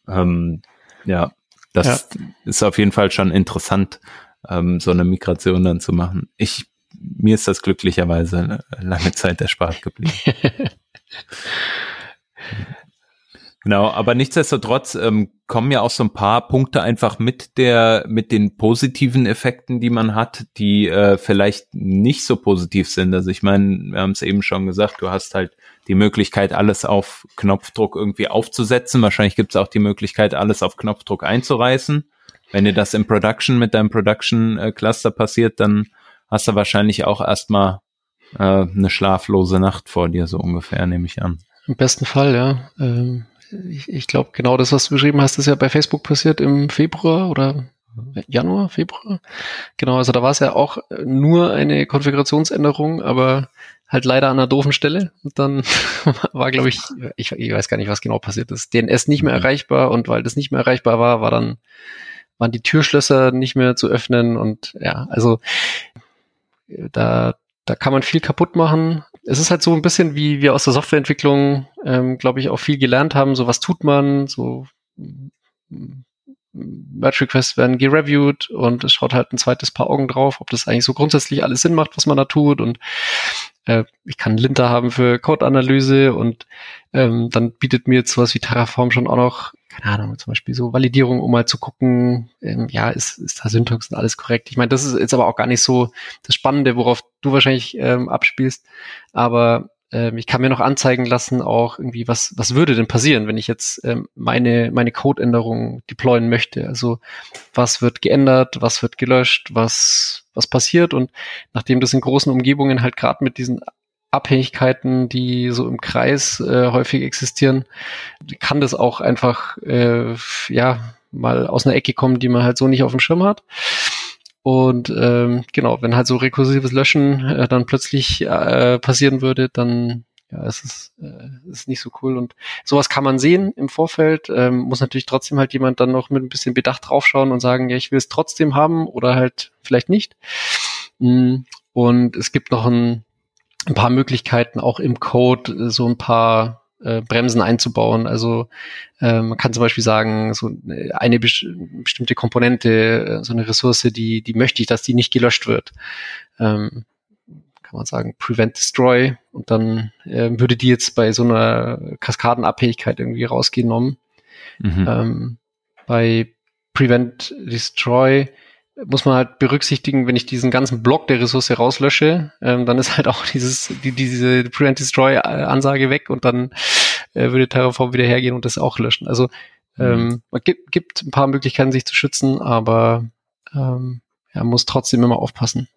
Ähm, ja, das ja. ist auf jeden Fall schon interessant, ähm, so eine Migration dann zu machen. Ich, mir ist das glücklicherweise lange Zeit erspart geblieben. [laughs] Genau, aber nichtsdestotrotz ähm, kommen ja auch so ein paar Punkte einfach mit der, mit den positiven Effekten, die man hat, die äh, vielleicht nicht so positiv sind. Also ich meine, wir haben es eben schon gesagt, du hast halt die Möglichkeit, alles auf Knopfdruck irgendwie aufzusetzen. Wahrscheinlich gibt es auch die Möglichkeit, alles auf Knopfdruck einzureißen. Wenn dir das im Production mit deinem Production-Cluster passiert, dann hast du wahrscheinlich auch erstmal äh, eine schlaflose Nacht vor dir, so ungefähr, nehme ich an. Im besten Fall, ja. Ähm, ich, ich glaube, genau das, was du beschrieben hast, ist ja bei Facebook passiert im Februar oder Januar, Februar. Genau, also da war es ja auch nur eine Konfigurationsänderung, aber halt leider an einer doofen Stelle. Und dann [laughs] war, glaube ich, ich, ich weiß gar nicht, was genau passiert ist. DNS nicht mehr mhm. erreichbar und weil das nicht mehr erreichbar war, war dann waren die Türschlösser nicht mehr zu öffnen und ja, also da da kann man viel kaputt machen. Es ist halt so ein bisschen wie wir aus der Softwareentwicklung, ähm, glaube ich, auch viel gelernt haben. So was tut man, so Merge Requests werden gereviewt und es schaut halt ein zweites Paar Augen drauf, ob das eigentlich so grundsätzlich alles Sinn macht, was man da tut und äh, ich kann Linter haben für Code-Analyse und ähm, dann bietet mir jetzt sowas wie Terraform schon auch noch, keine Ahnung, zum Beispiel so Validierung, um mal zu gucken, ähm, ja, ist, ist da Syntax und alles korrekt. Ich meine, das ist jetzt aber auch gar nicht so das Spannende, worauf du wahrscheinlich ähm, abspielst, aber ähm, ich kann mir noch anzeigen lassen, auch irgendwie, was, was würde denn passieren, wenn ich jetzt ähm, meine, meine Code-Änderungen deployen möchte? Also was wird geändert, was wird gelöscht, was, was passiert? Und nachdem das in großen Umgebungen halt gerade mit diesen Abhängigkeiten, die so im Kreis äh, häufig existieren, kann das auch einfach äh, ja mal aus einer Ecke kommen, die man halt so nicht auf dem Schirm hat. Und ähm, genau, wenn halt so rekursives Löschen äh, dann plötzlich äh, passieren würde, dann ja, es ist, äh, ist nicht so cool. Und sowas kann man sehen im Vorfeld. Ähm, muss natürlich trotzdem halt jemand dann noch mit ein bisschen Bedacht draufschauen und sagen, ja, ich will es trotzdem haben oder halt vielleicht nicht. Mm, und es gibt noch ein, ein paar Möglichkeiten, auch im Code so ein paar äh, Bremsen einzubauen. Also äh, man kann zum Beispiel sagen, so eine bestimmte Komponente, äh, so eine Ressource, die, die möchte ich, dass die nicht gelöscht wird. Ähm, kann man sagen, Prevent Destroy und dann äh, würde die jetzt bei so einer Kaskadenabhängigkeit irgendwie rausgenommen. Mhm. Ähm, bei Prevent Destroy muss man halt berücksichtigen, wenn ich diesen ganzen Block der Ressource rauslösche, ähm, dann ist halt auch [laughs] dieses, die, diese Prevent Destroy äh, Ansage weg und dann äh, würde Terraform wieder hergehen und das auch löschen. Also ähm, mhm. man gibt, gibt ein paar Möglichkeiten, sich zu schützen, aber ähm, ja, muss trotzdem immer aufpassen.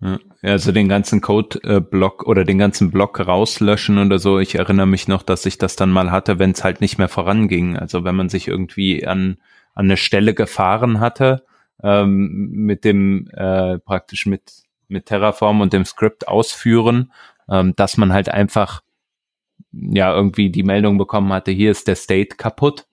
Ja, also den ganzen Code-Block oder den ganzen Block rauslöschen oder so. Ich erinnere mich noch, dass ich das dann mal hatte, wenn es halt nicht mehr voranging. Also wenn man sich irgendwie an, an eine Stelle gefahren hatte, ähm, mit dem äh, praktisch mit mit Terraform und dem Skript ausführen, ähm, dass man halt einfach ja irgendwie die Meldung bekommen hatte, hier ist der State kaputt.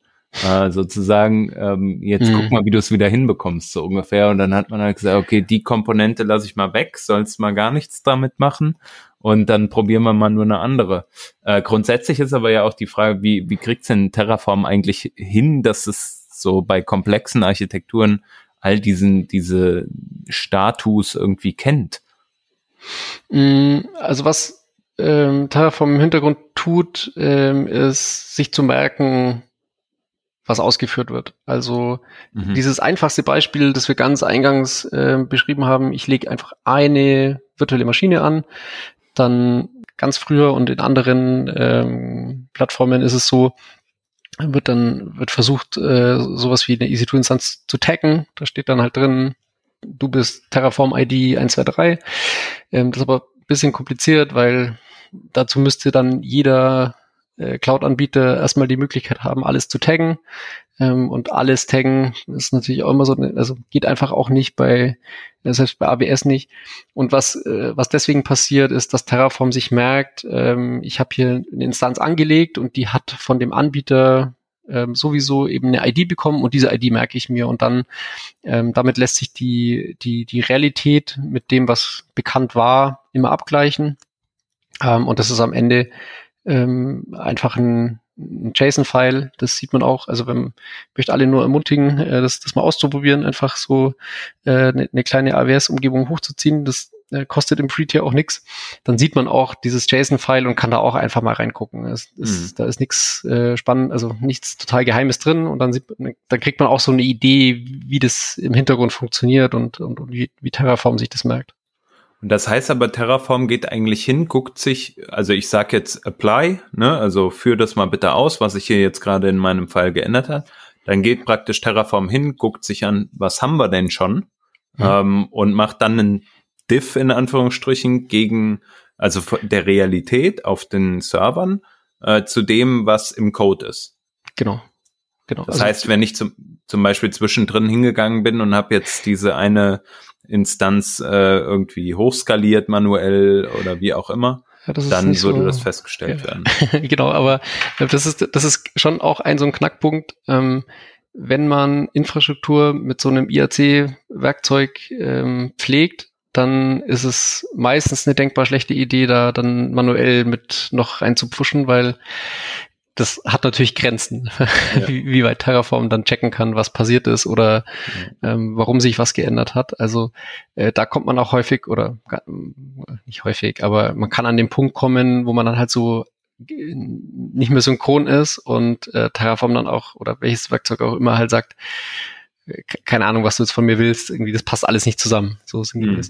Äh, sozusagen, ähm, jetzt mhm. guck mal, wie du es wieder hinbekommst, so ungefähr. Und dann hat man halt gesagt, okay, die Komponente lasse ich mal weg, sollst mal gar nichts damit machen. Und dann probieren wir mal nur eine andere. Äh, grundsätzlich ist aber ja auch die Frage, wie, wie kriegt's denn Terraform eigentlich hin, dass es so bei komplexen Architekturen all diesen, diese Status irgendwie kennt. Mm, also was ähm, Terraform im Hintergrund tut, ähm, ist sich zu merken, was ausgeführt wird. Also mhm. dieses einfachste Beispiel, das wir ganz eingangs äh, beschrieben haben, ich lege einfach eine virtuelle Maschine an, dann ganz früher und in anderen ähm, Plattformen ist es so, wird dann wird versucht, äh, sowas wie eine EC2-Instanz zu taggen. Da steht dann halt drin, du bist Terraform ID 123. Ähm, das ist aber ein bisschen kompliziert, weil dazu müsste dann jeder äh, Cloud-Anbieter erstmal die Möglichkeit haben, alles zu taggen. Ähm, und alles taggen ist natürlich auch immer so, also geht einfach auch nicht bei, selbst bei AWS nicht. Und was, äh, was deswegen passiert, ist, dass Terraform sich merkt, ähm, ich habe hier eine Instanz angelegt und die hat von dem Anbieter ähm, sowieso eben eine ID bekommen und diese ID merke ich mir und dann ähm, damit lässt sich die, die, die Realität mit dem, was bekannt war, immer abgleichen. Ähm, und das ist am Ende ähm, einfach ein, ein JSON-File, das sieht man auch. Also wenn möchte alle nur ermutigen, äh, das, das mal auszuprobieren, einfach so äh, eine, eine kleine AWS-Umgebung hochzuziehen. Das äh, kostet im Free-Tier auch nichts. Dann sieht man auch dieses JSON-File und kann da auch einfach mal reingucken. Es, es, mhm. Da ist nichts äh, spannend, also nichts total Geheimes drin und dann sieht dann kriegt man auch so eine Idee, wie das im Hintergrund funktioniert und, und, und wie, wie Terraform sich das merkt. Und das heißt aber, Terraform geht eigentlich hin, guckt sich, also ich sage jetzt apply, ne, also führ das mal bitte aus, was sich hier jetzt gerade in meinem Fall geändert hat. Dann geht praktisch Terraform hin, guckt sich an, was haben wir denn schon, mhm. ähm, und macht dann einen Diff in Anführungsstrichen gegen, also der Realität auf den Servern äh, zu dem, was im Code ist. Genau. Genau. Das also heißt, wenn ich zum, zum Beispiel zwischendrin hingegangen bin und habe jetzt diese eine Instanz äh, irgendwie hochskaliert manuell oder wie auch immer, ja, dann würde so, das festgestellt ja. werden. [laughs] genau, aber das ist, das ist schon auch ein so ein Knackpunkt. Ähm, wenn man Infrastruktur mit so einem IAC-Werkzeug ähm, pflegt, dann ist es meistens eine denkbar schlechte Idee, da dann manuell mit noch reinzupfuschen, weil das hat natürlich Grenzen, ja. [laughs] wie, wie, weit Terraform dann checken kann, was passiert ist oder ähm, warum sich was geändert hat. Also äh, da kommt man auch häufig oder nicht häufig, aber man kann an den Punkt kommen, wo man dann halt so nicht mehr synchron ist und äh, Terraform dann auch oder welches Werkzeug auch immer halt sagt, äh, keine Ahnung, was du jetzt von mir willst, irgendwie das passt alles nicht zusammen. So ist mhm.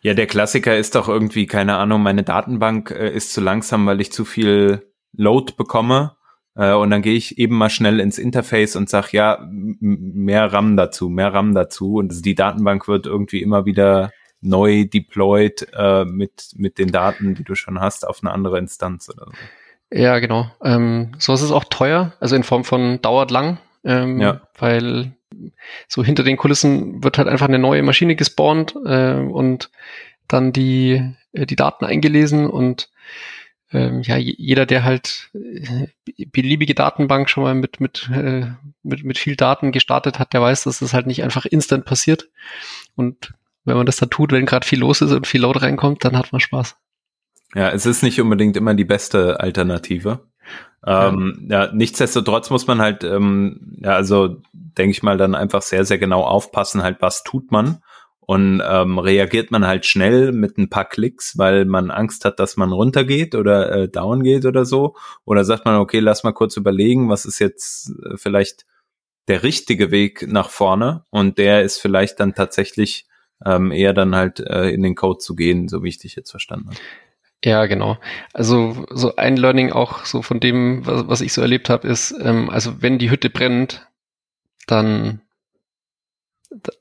Ja, der Klassiker ist doch irgendwie, keine Ahnung, meine Datenbank äh, ist zu langsam, weil ich zu viel Load bekomme. Äh, und dann gehe ich eben mal schnell ins Interface und sag ja, mehr RAM dazu, mehr RAM dazu. Und die Datenbank wird irgendwie immer wieder neu deployed äh, mit, mit den Daten, die du schon hast, auf eine andere Instanz oder so. Ja, genau. Ähm, so ist es auch teuer, also in Form von dauert lang, ähm, ja. weil so hinter den Kulissen wird halt einfach eine neue Maschine gespawnt äh, und dann die, äh, die Daten eingelesen und ähm, ja, jeder, der halt äh, beliebige Datenbank schon mal mit, mit, äh, mit, mit viel Daten gestartet hat, der weiß, dass das halt nicht einfach instant passiert. Und wenn man das dann tut, wenn gerade viel los ist und viel Load reinkommt, dann hat man Spaß. Ja, es ist nicht unbedingt immer die beste Alternative. Ähm, ja. ja, nichtsdestotrotz muss man halt, ähm, ja, also denke ich mal, dann einfach sehr, sehr genau aufpassen, halt, was tut man und ähm, reagiert man halt schnell mit ein paar Klicks, weil man Angst hat, dass man runtergeht oder äh, down geht oder so? Oder sagt man, okay, lass mal kurz überlegen, was ist jetzt äh, vielleicht der richtige Weg nach vorne? Und der ist vielleicht dann tatsächlich ähm, eher dann halt äh, in den Code zu gehen, so wie ich dich jetzt verstanden habe. Ja, genau. Also so ein Learning auch so von dem, was, was ich so erlebt habe, ist, ähm, also wenn die Hütte brennt, dann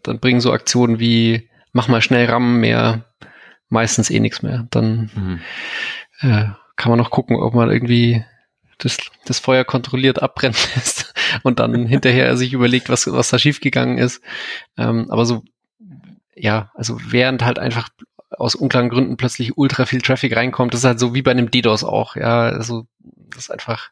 dann bringen so Aktionen wie mach mal schnell RAM mehr meistens eh nichts mehr. Dann mhm. äh, kann man noch gucken, ob man irgendwie das, das Feuer kontrolliert abbrennen [laughs] lässt und dann hinterher sich überlegt, was, was da schiefgegangen ist. Ähm, aber so, ja, also während halt einfach aus unklaren Gründen plötzlich ultra viel Traffic reinkommt, das ist halt so wie bei einem DDoS auch, ja, also das ist einfach,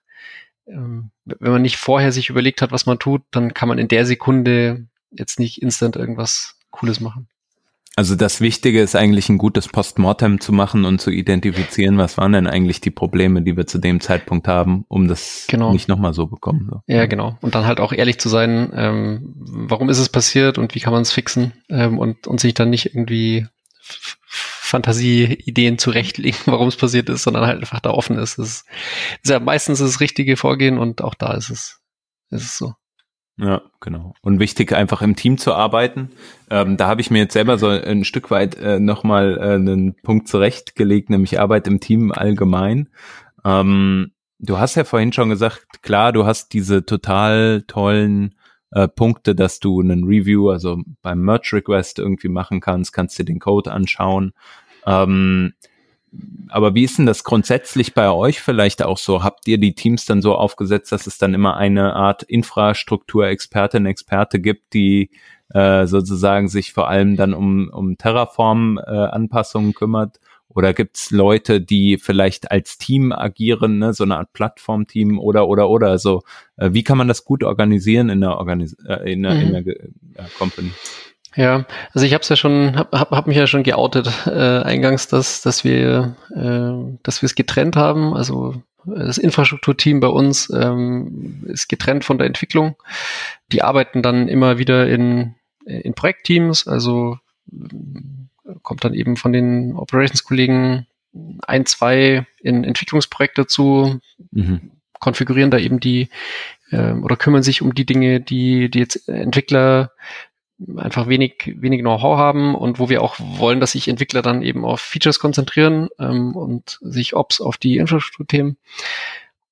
ähm, wenn man nicht vorher sich überlegt hat, was man tut, dann kann man in der Sekunde jetzt nicht instant irgendwas Cooles machen. Also das Wichtige ist eigentlich ein gutes Postmortem zu machen und zu identifizieren, was waren denn eigentlich die Probleme, die wir zu dem Zeitpunkt haben, um das genau. nicht nochmal so bekommen. So. Ja, genau. Und dann halt auch ehrlich zu sein, ähm, warum ist es passiert und wie kann man es fixen ähm, und, und sich dann nicht irgendwie Fantasieideen zurechtlegen, [laughs] warum es passiert ist, sondern halt einfach da offen ist. Das ist, ist ja meistens das richtige Vorgehen und auch da ist es, ist es so. Ja, genau. Und wichtig, einfach im Team zu arbeiten. Ähm, da habe ich mir jetzt selber so ein Stück weit äh, nochmal äh, einen Punkt zurechtgelegt, nämlich Arbeit im Team allgemein. Ähm, du hast ja vorhin schon gesagt, klar, du hast diese total tollen äh, Punkte, dass du einen Review, also beim Merge Request irgendwie machen kannst, kannst dir den Code anschauen. Ähm, aber wie ist denn das grundsätzlich bei euch vielleicht auch so? Habt ihr die Teams dann so aufgesetzt, dass es dann immer eine Art Infrastruktur-Expertin, Experte gibt, die äh, sozusagen sich vor allem dann um, um Terraform-Anpassungen äh, kümmert? Oder gibt's Leute, die vielleicht als Team agieren, ne, so eine Art Plattformteam oder oder oder? Also äh, wie kann man das gut organisieren in der, Organis äh, in der, mhm. in der äh, Company? Ja, also ich habe es ja schon, habe hab, mich ja schon geoutet äh, eingangs, dass dass wir äh, dass wir es getrennt haben. Also das Infrastrukturteam bei uns ähm, ist getrennt von der Entwicklung. Die arbeiten dann immer wieder in in Projektteams. Also kommt dann eben von den Operations-Kollegen ein, zwei in Entwicklungsprojekte zu, mhm. konfigurieren da eben die äh, oder kümmern sich um die Dinge, die die jetzt Entwickler einfach wenig, wenig Know-how haben und wo wir auch wollen, dass sich Entwickler dann eben auf Features konzentrieren ähm, und sich Ops auf die Infrastrukturthemen.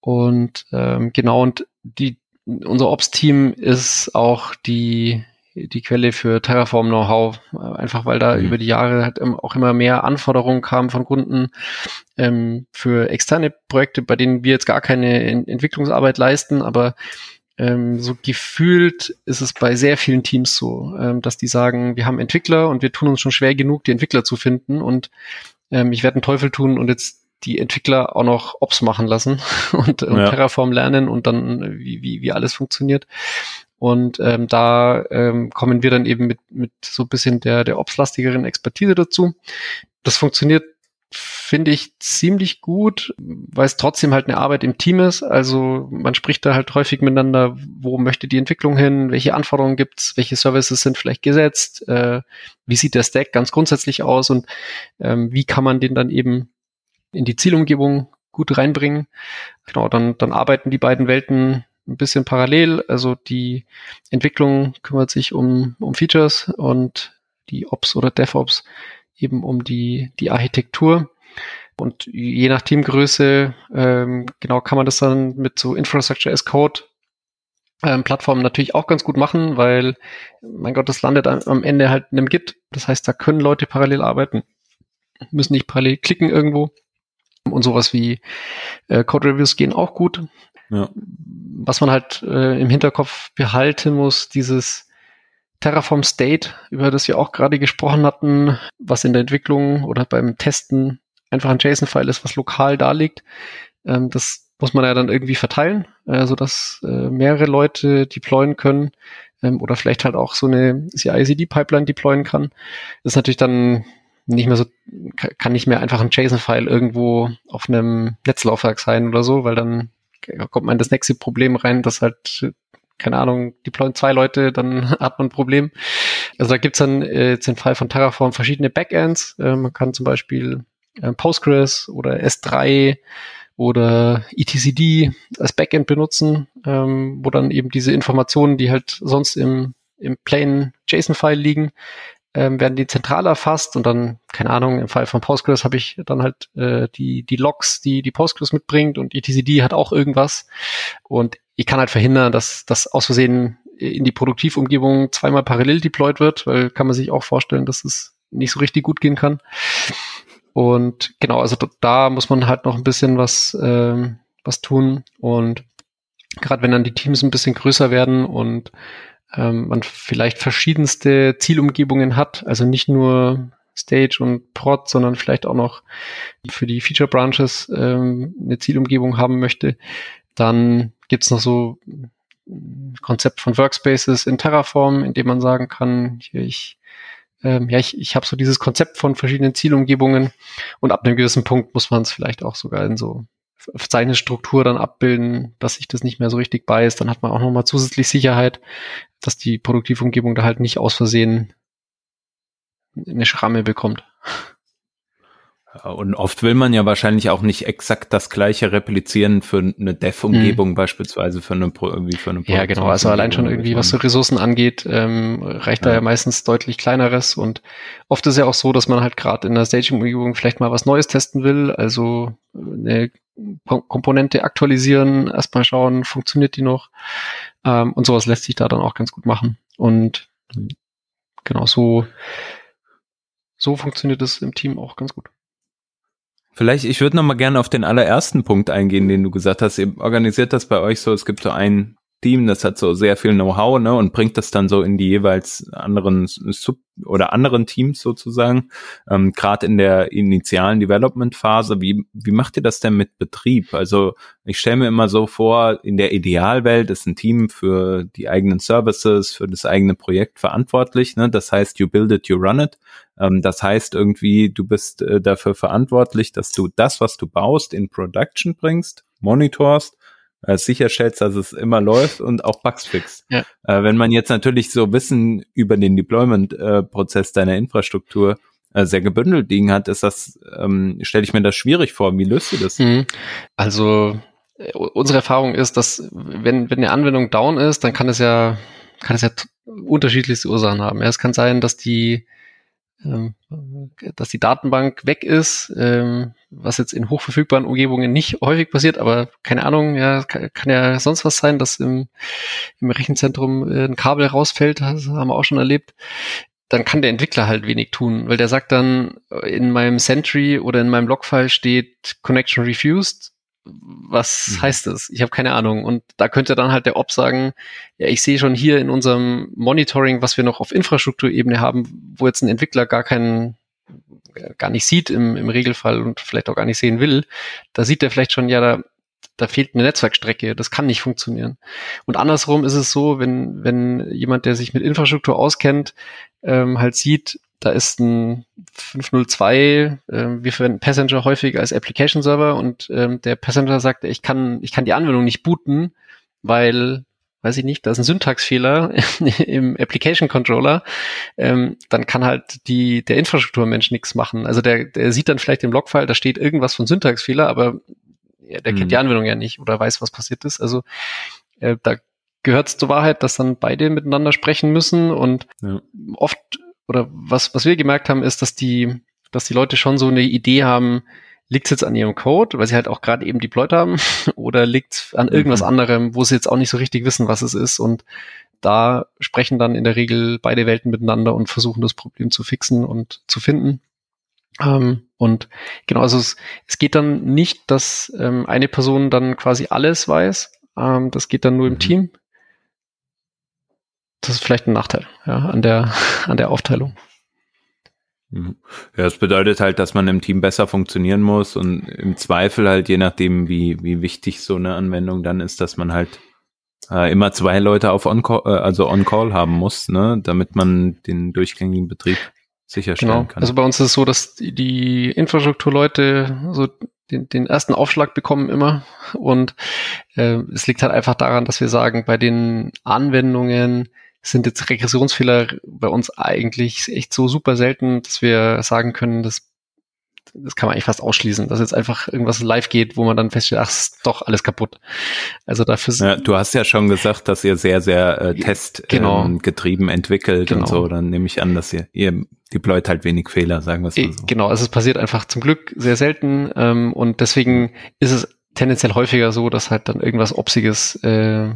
Und ähm, genau, und die, unser Ops-Team ist auch die, die Quelle für Terraform Know-how, einfach weil da mhm. über die Jahre halt auch immer mehr Anforderungen kamen von Kunden ähm, für externe Projekte, bei denen wir jetzt gar keine Entwicklungsarbeit leisten, aber ähm, so gefühlt ist es bei sehr vielen Teams so, ähm, dass die sagen, wir haben Entwickler und wir tun uns schon schwer genug, die Entwickler zu finden und ähm, ich werde einen Teufel tun und jetzt die Entwickler auch noch Ops machen lassen [laughs] und, und ja. Terraform lernen und dann wie, wie, wie alles funktioniert. Und ähm, da ähm, kommen wir dann eben mit, mit so bisschen der, der Ops-lastigeren Expertise dazu. Das funktioniert finde ich ziemlich gut, weil es trotzdem halt eine Arbeit im Team ist. Also man spricht da halt häufig miteinander, wo möchte die Entwicklung hin, welche Anforderungen gibt's, welche Services sind vielleicht gesetzt, äh, wie sieht der Stack ganz grundsätzlich aus und ähm, wie kann man den dann eben in die Zielumgebung gut reinbringen. Genau, dann, dann arbeiten die beiden Welten ein bisschen parallel. Also die Entwicklung kümmert sich um, um Features und die Ops oder DevOps eben um die, die Architektur. Und je nach Teamgröße, ähm, genau, kann man das dann mit so Infrastructure as Code ähm, Plattformen natürlich auch ganz gut machen, weil, mein Gott, das landet am Ende halt in einem Git. Das heißt, da können Leute parallel arbeiten, müssen nicht parallel klicken irgendwo. Und sowas wie äh, Code Reviews gehen auch gut. Ja. Was man halt äh, im Hinterkopf behalten muss, dieses Terraform State, über das wir auch gerade gesprochen hatten, was in der Entwicklung oder beim Testen einfach ein JSON-File ist, was lokal da liegt. Ähm, das muss man ja dann irgendwie verteilen, äh, sodass äh, mehrere Leute deployen können ähm, oder vielleicht halt auch so eine CI-CD-Pipeline deployen kann. Das ist natürlich dann nicht mehr so, kann nicht mehr einfach ein JSON-File irgendwo auf einem Netzlaufwerk sein oder so, weil dann kommt man in das nächste Problem rein, dass halt keine Ahnung, deployen zwei Leute, dann [laughs] hat man ein Problem. Also da gibt's dann äh, jetzt im Fall von Terraform verschiedene Backends. Äh, man kann zum Beispiel äh, Postgres oder S3 oder etcd als Backend benutzen, ähm, wo dann eben diese Informationen, die halt sonst im, im plain JSON-File liegen, ähm, werden die zentral erfasst und dann, keine Ahnung, im Fall von Postgres habe ich dann halt äh, die, die Logs, die die Postgres mitbringt und etcd hat auch irgendwas und ich kann halt verhindern, dass das aus Versehen in die Produktivumgebung zweimal parallel deployed wird, weil kann man sich auch vorstellen, dass es nicht so richtig gut gehen kann. Und genau, also da muss man halt noch ein bisschen was, ähm, was tun. Und gerade wenn dann die Teams ein bisschen größer werden und ähm, man vielleicht verschiedenste Zielumgebungen hat, also nicht nur Stage und Prod, sondern vielleicht auch noch für die Feature Branches ähm, eine Zielumgebung haben möchte, dann gibt's noch so ein Konzept von Workspaces in Terraform, in dem man sagen kann, hier ich ähm, ja, ich, ich habe so dieses Konzept von verschiedenen Zielumgebungen und ab einem gewissen Punkt muss man es vielleicht auch sogar in so seine Struktur dann abbilden, dass sich das nicht mehr so richtig beißt. Dann hat man auch nochmal zusätzlich Sicherheit, dass die Produktivumgebung da halt nicht aus Versehen eine Schramme bekommt. Und oft will man ja wahrscheinlich auch nicht exakt das gleiche replizieren für eine Dev-Umgebung, mhm. beispielsweise für eine, irgendwie für eine Ja, genau. Also allein schon irgendwie, was so Ressourcen angeht, ähm, reicht ja. da ja meistens deutlich kleineres. Und oft ist ja auch so, dass man halt gerade in der Staging-Umgebung vielleicht mal was Neues testen will. Also eine Komponente aktualisieren, erstmal schauen, funktioniert die noch. Ähm, und sowas lässt sich da dann auch ganz gut machen. Und genau so, so funktioniert es im Team auch ganz gut. Vielleicht, ich würde noch mal gerne auf den allerersten Punkt eingehen, den du gesagt hast. Ihr organisiert das bei euch so, es gibt so ein Team, das hat so sehr viel Know-how, ne, und bringt das dann so in die jeweils anderen Sub oder anderen Teams sozusagen. Ähm, Gerade in der initialen Development-Phase, wie, wie macht ihr das denn mit Betrieb? Also ich stelle mir immer so vor, in der Idealwelt ist ein Team für die eigenen Services, für das eigene Projekt verantwortlich. Ne? Das heißt, you build it, you run it. Ähm, das heißt irgendwie, du bist äh, dafür verantwortlich, dass du das, was du baust, in Production bringst, monitorst, äh, sicherstellst, dass es immer läuft und auch Bugs fixt. Ja. Äh, wenn man jetzt natürlich so Wissen über den Deployment-Prozess deiner Infrastruktur äh, sehr gebündelt liegen hat, ist das, ähm, stelle ich mir das schwierig vor. Wie löst du das? Mhm. Also äh, unsere Erfahrung ist, dass wenn, wenn eine Anwendung down ist, dann kann es ja, kann es ja unterschiedlichste Ursachen haben. Ja, es kann sein, dass die dass die Datenbank weg ist, ähm, was jetzt in hochverfügbaren Umgebungen nicht häufig passiert, aber keine Ahnung, ja, kann, ja sonst was sein, dass im, im Rechenzentrum äh, ein Kabel rausfällt, das haben wir auch schon erlebt. Dann kann der Entwickler halt wenig tun, weil der sagt dann, in meinem Sentry oder in meinem Logfile steht Connection refused was mhm. heißt das? Ich habe keine Ahnung. Und da könnte dann halt der Op sagen, ja, ich sehe schon hier in unserem Monitoring, was wir noch auf Infrastrukturebene haben, wo jetzt ein Entwickler gar keinen gar nicht sieht im, im Regelfall und vielleicht auch gar nicht sehen will, da sieht er vielleicht schon, ja, da, da fehlt eine Netzwerkstrecke, das kann nicht funktionieren. Und andersrum ist es so, wenn, wenn jemand, der sich mit Infrastruktur auskennt, ähm, halt sieht, da ist ein 502, äh, wir verwenden Passenger häufig als Application Server und ähm, der Passenger sagt, ich kann, ich kann die Anwendung nicht booten, weil weiß ich nicht, da ist ein Syntaxfehler [laughs] im Application Controller, ähm, dann kann halt die, der Infrastrukturmensch nichts machen. Also der, der sieht dann vielleicht im Logfile, da steht irgendwas von Syntaxfehler, aber ja, der mhm. kennt die Anwendung ja nicht oder weiß, was passiert ist. Also äh, da gehört es zur Wahrheit, dass dann beide miteinander sprechen müssen und ja. oft oder was, was wir gemerkt haben, ist, dass die, dass die Leute schon so eine Idee haben, liegt es jetzt an ihrem Code, weil sie halt auch gerade eben deployed haben, [laughs] oder liegt es an irgendwas mhm. anderem, wo sie jetzt auch nicht so richtig wissen, was es ist und da sprechen dann in der Regel beide Welten miteinander und versuchen das Problem zu fixen und zu finden. Ähm, und genau, also es, es geht dann nicht, dass ähm, eine Person dann quasi alles weiß. Ähm, das geht dann nur im mhm. Team. Das ist vielleicht ein Nachteil ja, an der [laughs] an der Aufteilung. Mhm. Ja, das bedeutet halt, dass man im Team besser funktionieren muss und im Zweifel halt, je nachdem, wie, wie wichtig so eine Anwendung dann ist, dass man halt äh, immer zwei Leute auf On-Call, äh, also On-Call haben muss, ne, damit man den durchgängigen Betrieb sicherstellen genau. kann. Also bei uns ist es so, dass die Infrastrukturleute so den, den ersten Aufschlag bekommen immer und äh, es liegt halt einfach daran, dass wir sagen, bei den Anwendungen, sind jetzt Regressionsfehler bei uns eigentlich echt so super selten, dass wir sagen können, das, das kann man eigentlich fast ausschließen, dass jetzt einfach irgendwas live geht, wo man dann feststellt, ach, ist doch alles kaputt. Also dafür ja, Du hast ja schon gesagt, dass ihr sehr, sehr äh, testgetrieben genau. ähm, entwickelt genau. und so. Dann nehme ich an, dass ihr, ihr deployt halt wenig Fehler, sagen wir es mal so. Genau, also es passiert einfach zum Glück sehr selten ähm, und deswegen ist es tendenziell häufiger so, dass halt dann irgendwas Opsiges äh,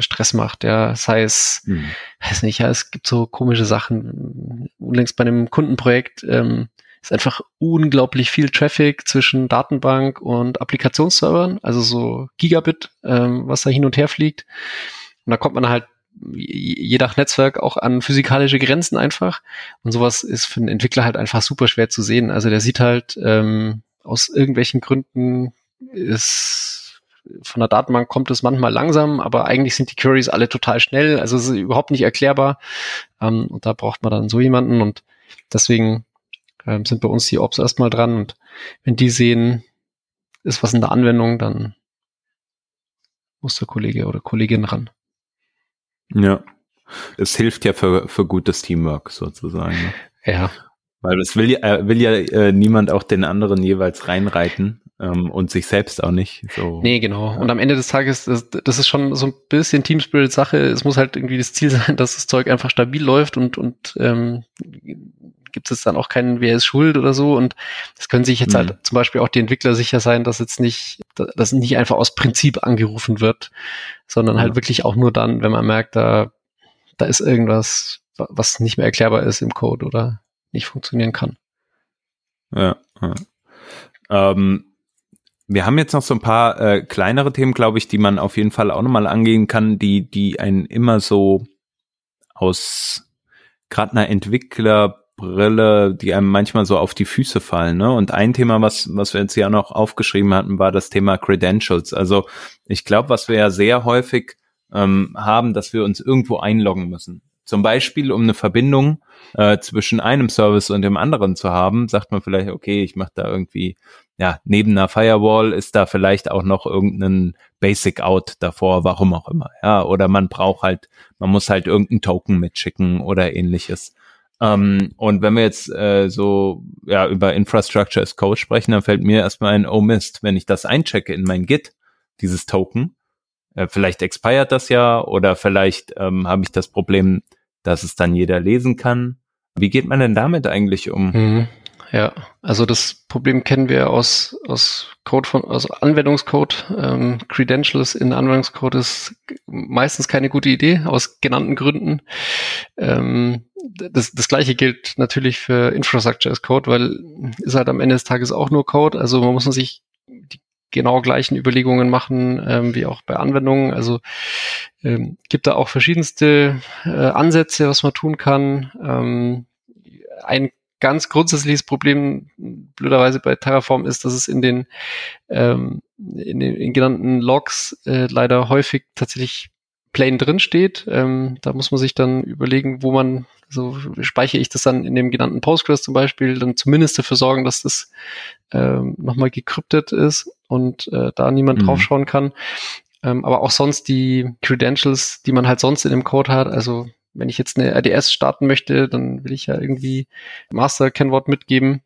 Stress macht, ja, sei es, hm. weiß nicht, ja, es gibt so komische Sachen. Unlängst bei einem Kundenprojekt ähm, ist einfach unglaublich viel Traffic zwischen Datenbank und Applikationsservern, also so Gigabit, ähm, was da hin und her fliegt. Und da kommt man halt je nach Netzwerk auch an physikalische Grenzen einfach. Und sowas ist für einen Entwickler halt einfach super schwer zu sehen. Also der sieht halt ähm, aus irgendwelchen Gründen ist von der Datenbank kommt es manchmal langsam, aber eigentlich sind die Queries alle total schnell. Also es ist überhaupt nicht erklärbar. Ähm, und da braucht man dann so jemanden und deswegen ähm, sind bei uns die Ops erstmal dran. Und wenn die sehen, ist was in der Anwendung, dann muss der Kollege oder Kollegin ran. Ja. Es hilft ja für, für gutes Teamwork sozusagen. Ne? Ja. Weil es will ja, will ja äh, niemand auch den anderen jeweils reinreiten ähm, und sich selbst auch nicht. So. Nee, genau. Und am Ende des Tages, das, das ist schon so ein bisschen Teamspirit-Sache. Es muss halt irgendwie das Ziel [laughs] sein, dass das Zeug einfach stabil läuft und, und ähm, gibt es dann auch keinen, wer ist schuld oder so. Und das können sich jetzt halt mhm. halt zum Beispiel auch die Entwickler sicher sein, dass jetzt nicht, dass nicht einfach aus Prinzip angerufen wird, sondern halt wirklich auch nur dann, wenn man merkt, da, da ist irgendwas, was nicht mehr erklärbar ist im Code oder nicht funktionieren kann. Ja. ja. Ähm, wir haben jetzt noch so ein paar äh, kleinere Themen, glaube ich, die man auf jeden Fall auch nochmal angehen kann, die, die einen immer so aus gerade einer Entwicklerbrille, die einem manchmal so auf die Füße fallen. Ne? Und ein Thema, was, was wir jetzt ja noch aufgeschrieben hatten, war das Thema Credentials. Also ich glaube, was wir ja sehr häufig ähm, haben, dass wir uns irgendwo einloggen müssen. Zum Beispiel, um eine Verbindung äh, zwischen einem Service und dem anderen zu haben, sagt man vielleicht, okay, ich mache da irgendwie ja, neben einer Firewall ist da vielleicht auch noch irgendein Basic Out davor, warum auch immer, ja, oder man braucht halt, man muss halt irgendeinen Token mitschicken oder ähnliches. Ähm, und wenn wir jetzt äh, so ja über Infrastructure as Code sprechen, dann fällt mir erstmal ein, oh Mist, wenn ich das einchecke in mein Git, dieses Token, äh, vielleicht expired das ja oder vielleicht ähm, habe ich das Problem, dass es dann jeder lesen kann. Wie geht man denn damit eigentlich um? Mhm ja. Also das Problem kennen wir aus, aus Code von, aus Anwendungscode. Ähm, Credentials in Anwendungscode ist meistens keine gute Idee, aus genannten Gründen. Ähm, das, das gleiche gilt natürlich für Infrastructure as Code, weil ist halt am Ende des Tages auch nur Code. Also man muss sich die genau gleichen Überlegungen machen ähm, wie auch bei Anwendungen. Also ähm, gibt da auch verschiedenste äh, Ansätze, was man tun kann. Ähm, ein ganz grundsätzliches Problem blöderweise bei Terraform ist, dass es in den, ähm, in den in genannten Logs äh, leider häufig tatsächlich Plane drin steht. Ähm, da muss man sich dann überlegen, wo man, so speichere ich das dann in dem genannten Postgres zum Beispiel, dann zumindest dafür sorgen, dass das ähm, nochmal gekryptet ist und äh, da niemand mhm. draufschauen kann. Ähm, aber auch sonst die Credentials, die man halt sonst in dem Code hat, also wenn ich jetzt eine RDS starten möchte, dann will ich ja irgendwie Master-Kennwort mitgeben.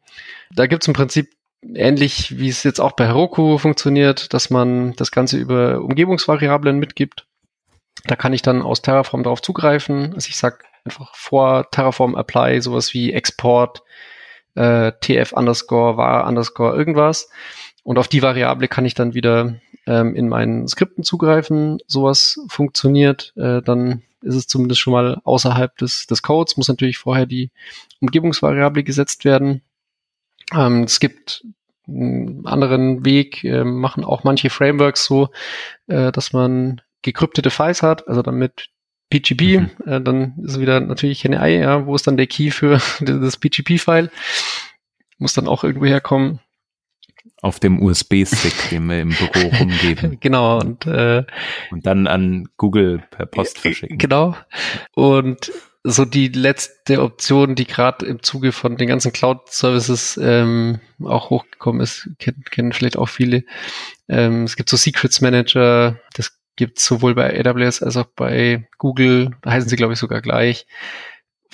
Da gibt's im Prinzip ähnlich, wie es jetzt auch bei Heroku funktioniert, dass man das Ganze über Umgebungsvariablen mitgibt. Da kann ich dann aus Terraform darauf zugreifen. Also ich sag einfach vor Terraform apply sowas wie Export, äh, tf underscore var underscore irgendwas. Und auf die Variable kann ich dann wieder ähm, in meinen Skripten zugreifen. Sowas funktioniert. Äh, dann ist es zumindest schon mal außerhalb des, des Codes. Muss natürlich vorher die Umgebungsvariable gesetzt werden. Ähm, es gibt einen anderen Weg, äh, machen auch manche Frameworks so, äh, dass man gekryptete Files hat, also dann mit PGP, mhm. äh, dann ist wieder natürlich keine Ei, ja, wo ist dann der Key für [laughs] das PGP-File? Muss dann auch irgendwo herkommen. Auf dem USB-Stick, den wir im Büro [laughs] rumgeben. genau, und, äh, und dann an Google per Post verschicken. Genau. Und so die letzte Option, die gerade im Zuge von den ganzen Cloud-Services ähm, auch hochgekommen ist, kennen, kennen vielleicht auch viele. Ähm, es gibt so Secrets Manager, das gibt es sowohl bei AWS als auch bei Google, da heißen sie, glaube ich, sogar gleich.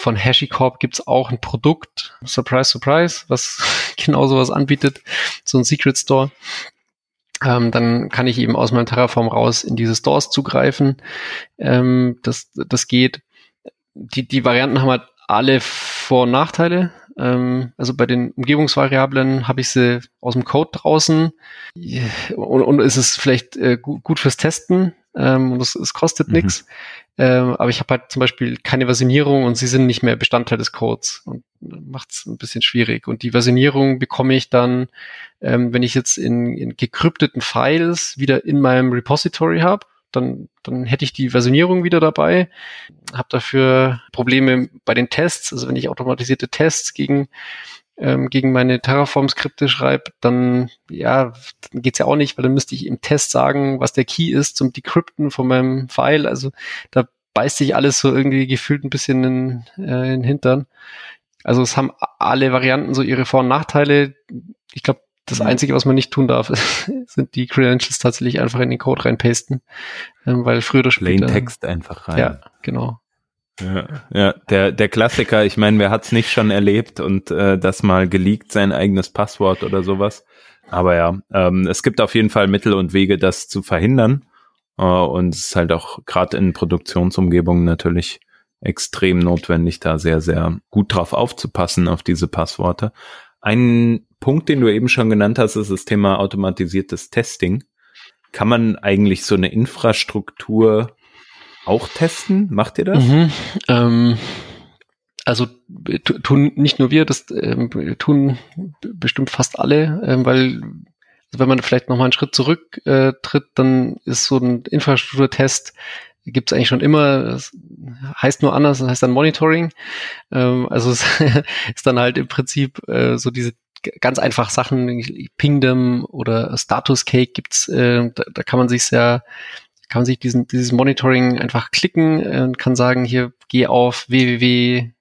Von HashiCorp gibt es auch ein Produkt, Surprise, Surprise, was [laughs] genau sowas anbietet, so ein Secret Store. Ähm, dann kann ich eben aus meinem Terraform raus in diese Stores zugreifen. Ähm, das, das geht. Die, die Varianten haben halt alle Vor- und Nachteile. Ähm, also bei den Umgebungsvariablen habe ich sie aus dem Code draußen und, und ist es vielleicht äh, gut fürs Testen ähm, und es, es kostet mhm. nichts. Ähm, aber ich habe halt zum Beispiel keine Versionierung und sie sind nicht mehr Bestandteil des Codes und macht es ein bisschen schwierig. Und die Versionierung bekomme ich dann, ähm, wenn ich jetzt in, in gekrypteten Files wieder in meinem Repository habe dann, dann hätte ich die Versionierung wieder dabei, habe dafür Probleme bei den Tests, also wenn ich automatisierte Tests gegen ähm, gegen meine Terraform-Skripte schreibe, dann ja, dann geht's ja auch nicht, weil dann müsste ich im Test sagen, was der Key ist zum Decrypten von meinem File. Also da beißt sich alles so irgendwie gefühlt ein bisschen in, äh, in den Hintern. Also es haben alle Varianten so ihre Vor- und Nachteile. Ich glaube, das mhm. Einzige, was man nicht tun darf, [laughs] sind die Credentials tatsächlich einfach in den Code reinpasten, ähm, weil früher oder später. Plain Text einfach rein. Ja, genau. Ja, ja der, der Klassiker, ich meine, wer hat's nicht schon erlebt und äh, das mal geleakt, sein eigenes Passwort oder sowas. Aber ja, ähm, es gibt auf jeden Fall Mittel und Wege, das zu verhindern. Äh, und es ist halt auch gerade in Produktionsumgebungen natürlich extrem notwendig, da sehr, sehr gut drauf aufzupassen, auf diese Passworte. Ein Punkt, den du eben schon genannt hast, ist das Thema automatisiertes Testing. Kann man eigentlich so eine Infrastruktur auch testen? Macht ihr das? Mhm, ähm, also tun nicht nur wir, das ähm, tun bestimmt fast alle, ähm, weil also wenn man vielleicht noch mal einen Schritt zurück äh, dann ist so ein Infrastrukturtest gibt es eigentlich schon immer. Das heißt nur anders, das heißt dann Monitoring. Ähm, also es [laughs] ist dann halt im Prinzip äh, so diese ganz einfach Sachen, Pingdom oder Status Cake gibt's, äh, da, da kann man sich sehr kann man sich diesen, dieses Monitoring einfach klicken äh, und kann sagen, hier geh auf www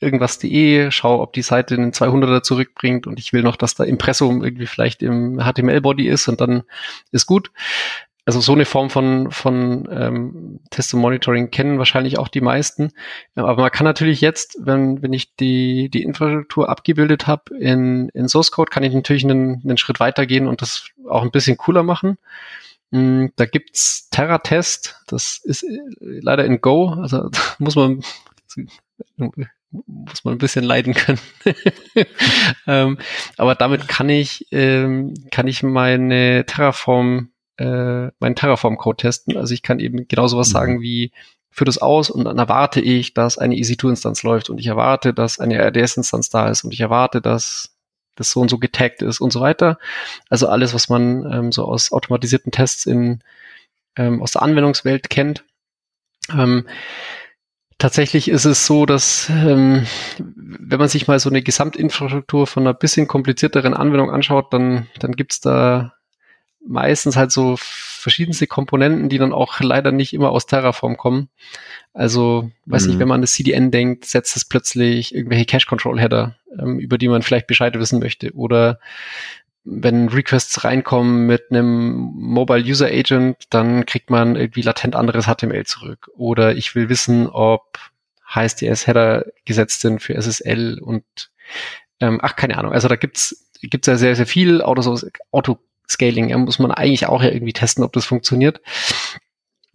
irgendwas.de, schau, ob die Seite einen 200er zurückbringt und ich will noch, dass da Impressum irgendwie vielleicht im HTML-Body ist und dann ist gut. Also so eine Form von, von ähm, Test und Monitoring kennen wahrscheinlich auch die meisten. Aber man kann natürlich jetzt, wenn, wenn ich die, die Infrastruktur abgebildet habe in, in Source Code, kann ich natürlich einen, einen Schritt weitergehen und das auch ein bisschen cooler machen. Mm, da gibt's Terra-Test, das ist äh, leider in Go, also [laughs] muss man muss man ein bisschen leiden können. [laughs] ähm, aber damit kann ich ähm, kann ich meine Terraform äh, meinen Terraform-Code testen. Also ich kann eben genauso was mhm. sagen wie für das aus und dann erwarte ich, dass eine EC2-Instanz läuft und ich erwarte, dass eine RDS-Instanz da ist und ich erwarte, dass das so und so getaggt ist und so weiter. Also alles, was man ähm, so aus automatisierten Tests in, ähm, aus der Anwendungswelt kennt. Ähm, tatsächlich ist es so, dass ähm, wenn man sich mal so eine Gesamtinfrastruktur von einer bisschen komplizierteren Anwendung anschaut, dann, dann gibt's da meistens halt so verschiedenste Komponenten, die dann auch leider nicht immer aus Terraform kommen. Also, weiß mhm. nicht, wenn man an das CDN denkt, setzt es plötzlich irgendwelche Cache-Control-Header, ähm, über die man vielleicht Bescheid wissen möchte. Oder wenn Requests reinkommen mit einem Mobile User Agent, dann kriegt man irgendwie latent anderes HTML zurück. Oder ich will wissen, ob HSDS-Header gesetzt sind für SSL und ähm, ach, keine Ahnung. Also da gibt's gibt's ja sehr, sehr viel Auto-Scaling. Ja, muss man eigentlich auch ja irgendwie testen, ob das funktioniert.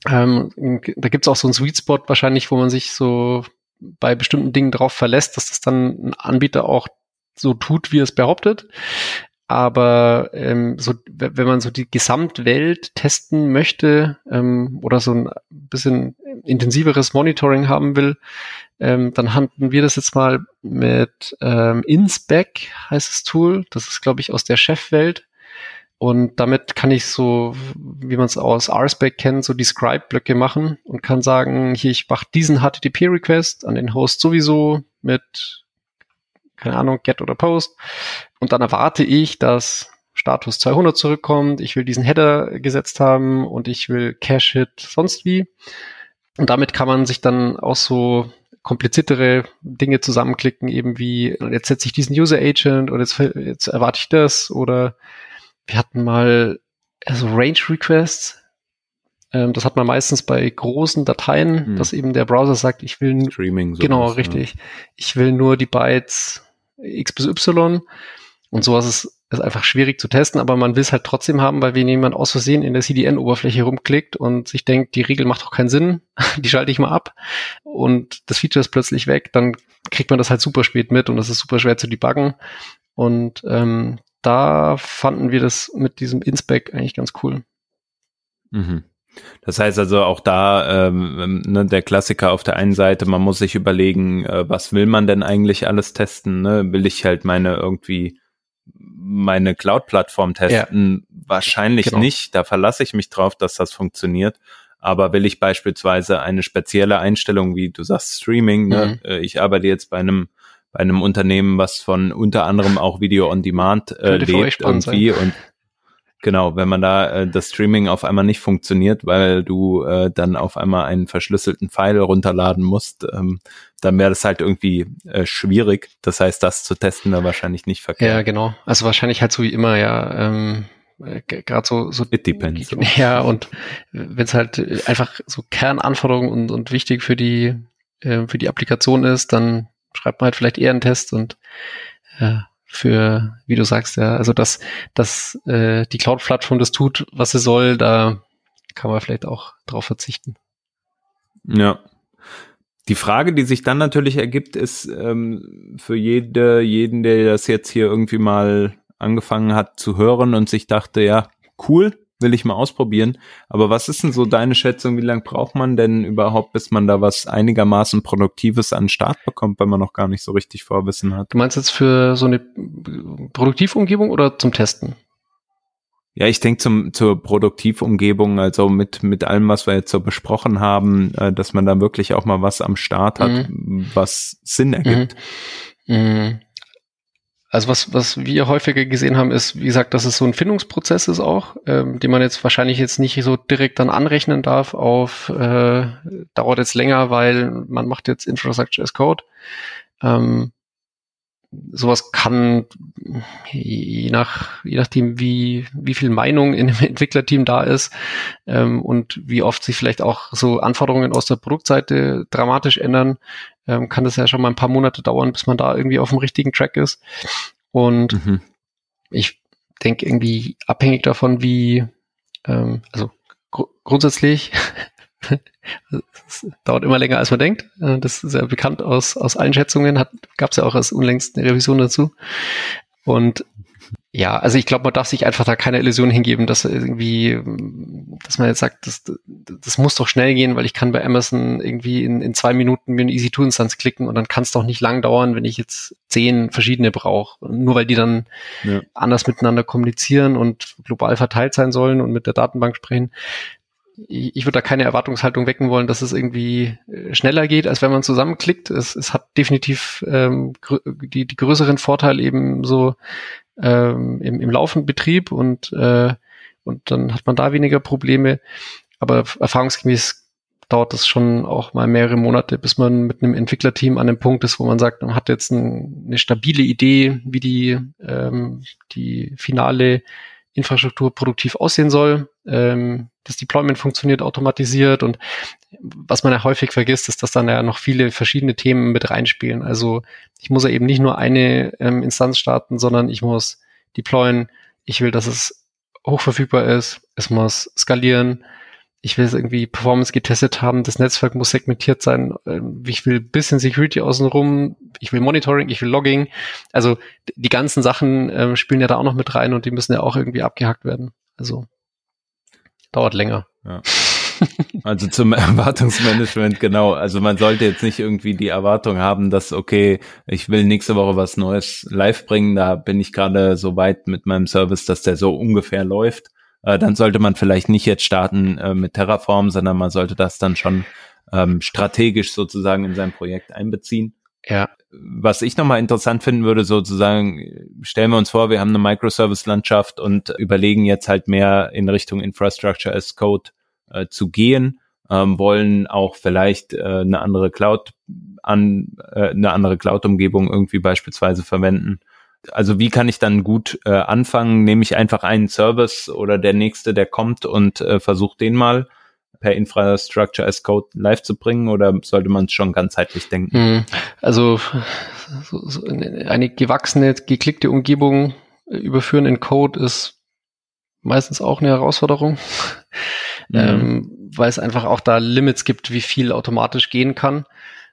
Ähm, da gibt's auch so einen Sweet Spot wahrscheinlich, wo man sich so bei bestimmten Dingen drauf verlässt, dass das dann ein Anbieter auch so tut, wie er es behauptet. Aber ähm, so, wenn man so die Gesamtwelt testen möchte ähm, oder so ein bisschen intensiveres Monitoring haben will, ähm, dann handeln wir das jetzt mal mit ähm, InSpec, heißt das Tool. Das ist, glaube ich, aus der Chefwelt. Und damit kann ich so, wie man es aus RSpec kennt, so die Scribe-Blöcke machen und kann sagen, hier, ich mache diesen HTTP-Request an den Host sowieso mit, keine Ahnung, Get oder Post. Und dann erwarte ich, dass Status 200 zurückkommt. Ich will diesen Header gesetzt haben und ich will Cache-Hit sonst wie. Und damit kann man sich dann auch so kompliziertere Dinge zusammenklicken, eben wie, jetzt setze ich diesen User Agent oder jetzt, jetzt erwarte ich das oder wir hatten mal also Range Requests. Ähm, das hat man meistens bei großen Dateien, hm. dass eben der Browser sagt, ich will Streaming. Sowas, genau, richtig. Ja. Ich will nur die Bytes X bis Y. Und sowas ist ist einfach schwierig zu testen, aber man will es halt trotzdem haben, weil wenn jemand aus Versehen in der CDN-Oberfläche rumklickt und sich denkt, die Regel macht doch keinen Sinn, [laughs] die schalte ich mal ab und das Feature ist plötzlich weg, dann kriegt man das halt super spät mit und das ist super schwer zu debuggen. Und ähm, da fanden wir das mit diesem Inspec eigentlich ganz cool. Mhm. Das heißt also auch da ähm, ne, der Klassiker auf der einen Seite, man muss sich überlegen, äh, was will man denn eigentlich alles testen? Ne? Will ich halt meine irgendwie meine Cloud-Plattform testen? Ja. Wahrscheinlich genau. nicht. Da verlasse ich mich drauf, dass das funktioniert. Aber will ich beispielsweise eine spezielle Einstellung, wie du sagst, Streaming, ne? mhm. ne? ich arbeite jetzt bei einem bei einem Unternehmen, was von unter anderem auch Video on Demand äh, lebt irgendwie sein. und Genau, wenn man da äh, das Streaming auf einmal nicht funktioniert, weil du äh, dann auf einmal einen verschlüsselten File runterladen musst, ähm, dann wäre das halt irgendwie äh, schwierig. Das heißt, das zu testen wäre wahrscheinlich nicht verkehrt. Ja, genau. Also wahrscheinlich halt so wie immer, ja, ähm, äh, gerade so, so It depends. [laughs] Ja, und wenn es halt einfach so Kernanforderungen und, und wichtig für die äh, für die Applikation ist, dann schreibt man halt vielleicht eher einen Test und äh, für, wie du sagst, ja, also dass, dass äh, die Cloud-Plattform das tut, was sie soll, da kann man vielleicht auch drauf verzichten. Ja. Die Frage, die sich dann natürlich ergibt, ist ähm, für jede, jeden, der das jetzt hier irgendwie mal angefangen hat zu hören und sich dachte, ja, cool, will ich mal ausprobieren. Aber was ist denn so deine Schätzung? Wie lange braucht man denn überhaupt, bis man da was einigermaßen Produktives an den Start bekommt, wenn man noch gar nicht so richtig Vorwissen hat? Du meinst jetzt für so eine Produktivumgebung oder zum Testen? Ja, ich denke zum zur Produktivumgebung, also mit mit allem, was wir jetzt so besprochen haben, äh, dass man da wirklich auch mal was am Start hat, mhm. was Sinn ergibt. Mhm. Mhm. Also was, was wir häufiger gesehen haben, ist, wie gesagt, dass es so ein Findungsprozess ist auch, ähm, den man jetzt wahrscheinlich jetzt nicht so direkt dann anrechnen darf auf, äh, dauert jetzt länger, weil man macht jetzt Infrastructure as Code. Ähm, sowas kann je nach je nachdem wie wie viel Meinung in dem [laughs] Entwicklerteam da ist ähm, und wie oft sich vielleicht auch so Anforderungen aus der Produktseite dramatisch ändern, ähm, kann das ja schon mal ein paar Monate dauern, bis man da irgendwie auf dem richtigen Track ist. Und mhm. ich denke irgendwie abhängig davon, wie, ähm, also gr grundsätzlich, es dauert immer länger, als man denkt. Äh, das ist ja bekannt aus, aus Einschätzungen, gab es ja auch als unlängst eine Revision dazu. Und ja, also ich glaube, man darf sich einfach da keine Illusion hingeben, dass irgendwie, dass man jetzt sagt, das, das muss doch schnell gehen, weil ich kann bei Amazon irgendwie in, in zwei Minuten mir eine Easy-to-Instanz klicken und dann kann es doch nicht lang dauern, wenn ich jetzt zehn verschiedene brauche. Nur weil die dann ja. anders miteinander kommunizieren und global verteilt sein sollen und mit der Datenbank sprechen. Ich, würde da keine Erwartungshaltung wecken wollen, dass es irgendwie äh, schneller geht, als wenn man zusammenklickt. Es, es hat definitiv ähm, die, die größeren Vorteile eben so ähm, im, im laufenden Betrieb und, äh, und dann hat man da weniger Probleme. Aber erfahrungsgemäß dauert das schon auch mal mehrere Monate, bis man mit einem Entwicklerteam an dem Punkt ist, wo man sagt, man hat jetzt ein, eine stabile Idee, wie die, ähm, die finale Infrastruktur produktiv aussehen soll. Ähm, das Deployment funktioniert automatisiert und was man ja häufig vergisst, ist, dass dann ja noch viele verschiedene Themen mit reinspielen. Also ich muss ja eben nicht nur eine ähm, Instanz starten, sondern ich muss deployen. Ich will, dass es hochverfügbar ist. Es muss skalieren ich will es irgendwie Performance getestet haben, das Netzwerk muss segmentiert sein, ähm, ich will bisschen Security außenrum, ich will Monitoring, ich will Logging. Also die ganzen Sachen äh, spielen ja da auch noch mit rein und die müssen ja auch irgendwie abgehackt werden. Also dauert länger. Ja. Also zum [laughs] Erwartungsmanagement, genau. Also man sollte jetzt nicht irgendwie die Erwartung haben, dass, okay, ich will nächste Woche was Neues live bringen, da bin ich gerade so weit mit meinem Service, dass der so ungefähr läuft äh, dann sollte man vielleicht nicht jetzt starten äh, mit Terraform, sondern man sollte das dann schon ähm, strategisch sozusagen in sein Projekt einbeziehen. Ja. Was ich nochmal interessant finden würde, sozusagen, stellen wir uns vor, wir haben eine Microservice-Landschaft und überlegen jetzt halt mehr in Richtung Infrastructure as Code äh, zu gehen, ähm, wollen auch vielleicht äh, eine andere Cloud an, äh, eine andere Cloud-Umgebung irgendwie beispielsweise verwenden also wie kann ich dann gut äh, anfangen? Nehme ich einfach einen Service oder der nächste, der kommt und äh, versuche den mal per Infrastructure as Code live zu bringen oder sollte man es schon ganzheitlich denken? Hm. Also so, so eine gewachsene, geklickte Umgebung überführen in Code ist meistens auch eine Herausforderung, mhm. ähm, weil es einfach auch da Limits gibt, wie viel automatisch gehen kann.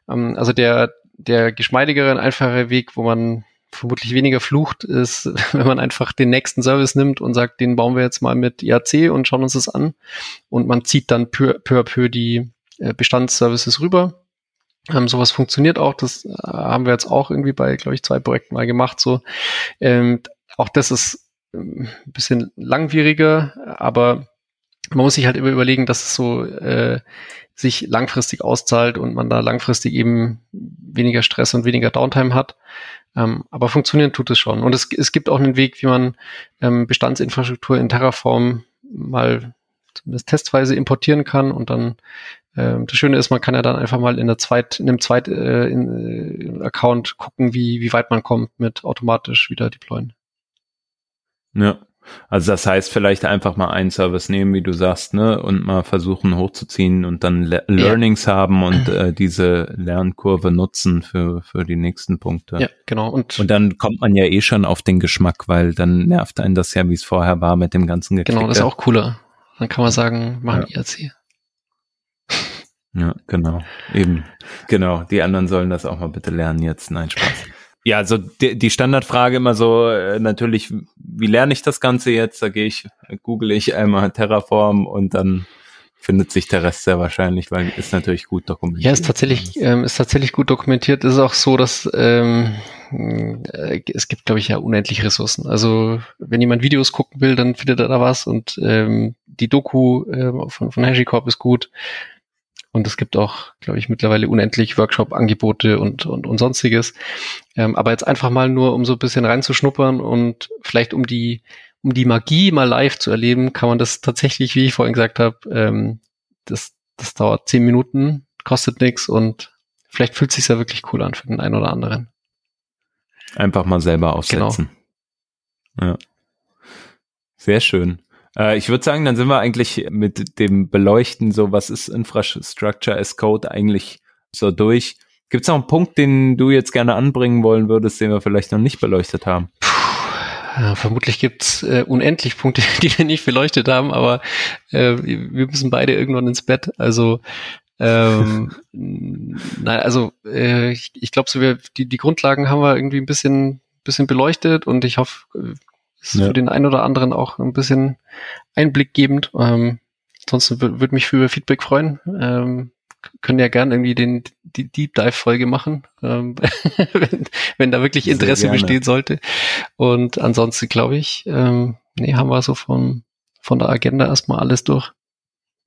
Ähm, also der, der geschmeidigere und einfache Weg, wo man vermutlich weniger flucht, ist, [laughs] wenn man einfach den nächsten Service nimmt und sagt, den bauen wir jetzt mal mit IAC und schauen uns das an. Und man zieht dann peu, peu à peu die äh, Bestandsservices rüber. Ähm, sowas funktioniert auch. Das äh, haben wir jetzt auch irgendwie bei, glaube ich, zwei Projekten mal gemacht. So, ähm, auch das ist ähm, ein bisschen langwieriger, aber man muss sich halt immer überlegen, dass es so äh, sich langfristig auszahlt und man da langfristig eben weniger Stress und weniger Downtime hat. Ähm, aber funktionieren tut es schon. Und es, es gibt auch einen Weg, wie man ähm, Bestandsinfrastruktur in Terraform mal zumindest testweise importieren kann und dann ähm, das Schöne ist, man kann ja dann einfach mal in der zweit, in einem zweit äh, in, äh, Account gucken, wie, wie weit man kommt mit automatisch wieder deployen. Ja. Also das heißt, vielleicht einfach mal einen Service nehmen, wie du sagst, ne, und mal versuchen hochzuziehen und dann Le Learnings ja. haben und äh, diese Lernkurve nutzen für für die nächsten Punkte. Ja, genau. Und, und dann kommt man ja eh schon auf den Geschmack, weil dann nervt einen das ja, wie es vorher war mit dem ganzen Geklicke. Genau, das ist auch cooler. Dann kann man sagen, machen ja. IRC. Ja, genau. Eben. Genau. Die anderen sollen das auch mal bitte lernen jetzt. Nein, Spaß. [laughs] Ja, also die, die Standardfrage immer so, äh, natürlich, wie lerne ich das Ganze jetzt? Da gehe ich, google ich einmal Terraform und dann findet sich der Rest sehr wahrscheinlich, weil ist natürlich gut dokumentiert. Ja, ist tatsächlich, ähm, ist tatsächlich gut dokumentiert. Ist auch so, dass ähm, äh, es gibt, glaube ich, ja unendlich Ressourcen. Also wenn jemand Videos gucken will, dann findet er da was und ähm, die Doku äh, von, von HashiCorp ist gut. Und es gibt auch, glaube ich, mittlerweile unendlich Workshop-Angebote und, und, und sonstiges. Ähm, aber jetzt einfach mal nur, um so ein bisschen reinzuschnuppern und vielleicht um die, um die Magie mal live zu erleben, kann man das tatsächlich, wie ich vorhin gesagt habe, ähm, das, das dauert zehn Minuten, kostet nichts und vielleicht fühlt es sich ja wirklich cool an für den einen oder anderen. Einfach mal selber aufsetzen. Genau. Ja. Sehr schön. Äh, ich würde sagen, dann sind wir eigentlich mit dem Beleuchten, so was ist Infrastructure as Code eigentlich so durch. Gibt es noch einen Punkt, den du jetzt gerne anbringen wollen würdest, den wir vielleicht noch nicht beleuchtet haben? Ja, vermutlich gibt's äh, unendlich Punkte, [laughs] die wir nicht beleuchtet haben, aber äh, wir müssen beide irgendwann ins Bett. Also ähm, [laughs] nein, also äh, ich, ich glaube, so wir die, die Grundlagen haben wir irgendwie ein bisschen bisschen beleuchtet und ich hoffe, ist ja. für den einen oder anderen auch ein bisschen einblickgebend. Ähm, ansonsten würde mich für Feedback freuen. Ähm, können ja gern irgendwie den die Deep Dive Folge machen, ähm, [laughs] wenn, wenn da wirklich Interesse bestehen sollte. Und ansonsten glaube ich, ähm, nee, haben wir so von von der Agenda erstmal alles durch.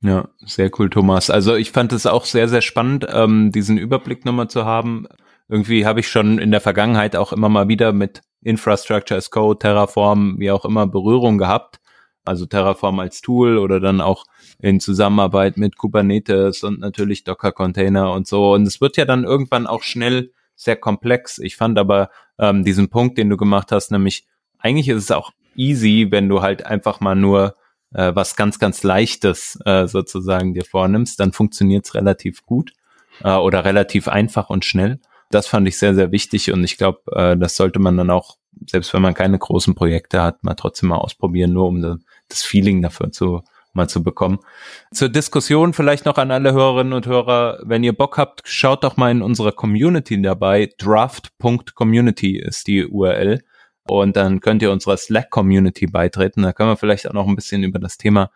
Ja, sehr cool, Thomas. Also ich fand es auch sehr, sehr spannend, ähm, diesen Überblick nochmal zu haben. Irgendwie habe ich schon in der Vergangenheit auch immer mal wieder mit Infrastructure as Code, Terraform, wie auch immer Berührung gehabt. also Terraform als Tool oder dann auch in Zusammenarbeit mit Kubernetes und natürlich Docker-Container und so. Und es wird ja dann irgendwann auch schnell sehr komplex. Ich fand aber ähm, diesen Punkt, den du gemacht hast, nämlich eigentlich ist es auch easy, wenn du halt einfach mal nur äh, was ganz, ganz Leichtes äh, sozusagen dir vornimmst, dann funktioniert es relativ gut äh, oder relativ einfach und schnell. Das fand ich sehr, sehr wichtig und ich glaube, äh, das sollte man dann auch, selbst wenn man keine großen Projekte hat, mal trotzdem mal ausprobieren, nur um das Feeling dafür zu mal zu bekommen. Zur Diskussion vielleicht noch an alle Hörerinnen und Hörer, wenn ihr Bock habt, schaut doch mal in unserer Community dabei. Draft.community ist die URL. Und dann könnt ihr unserer Slack-Community beitreten. Da können wir vielleicht auch noch ein bisschen über das Thema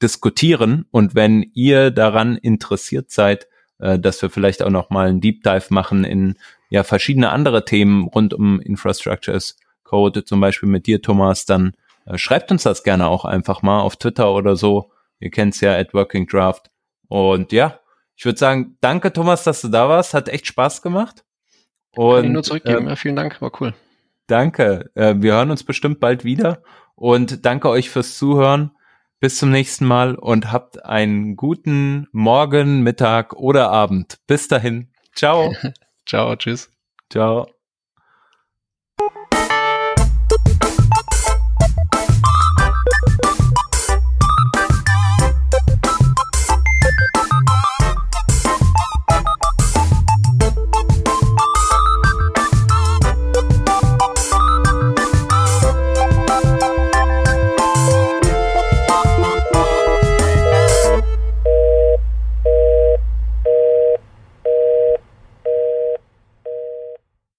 diskutieren. Und wenn ihr daran interessiert seid, äh, dass wir vielleicht auch noch mal einen Deep Dive machen in ja verschiedene andere Themen rund um Infrastructure as Code, zum Beispiel mit dir, Thomas, dann äh, schreibt uns das gerne auch einfach mal auf Twitter oder so. Ihr kennt's ja at Working Draft. Und ja, ich würde sagen, danke Thomas, dass du da warst. Hat echt Spaß gemacht. Und, Kann ich nur zurückgeben. Äh, ja, vielen Dank, war cool. Danke. Äh, wir hören uns bestimmt bald wieder. Und danke euch fürs Zuhören. Bis zum nächsten Mal und habt einen guten Morgen, Mittag oder Abend. Bis dahin. Ciao. [laughs] Ciao, tschüss. Ciao.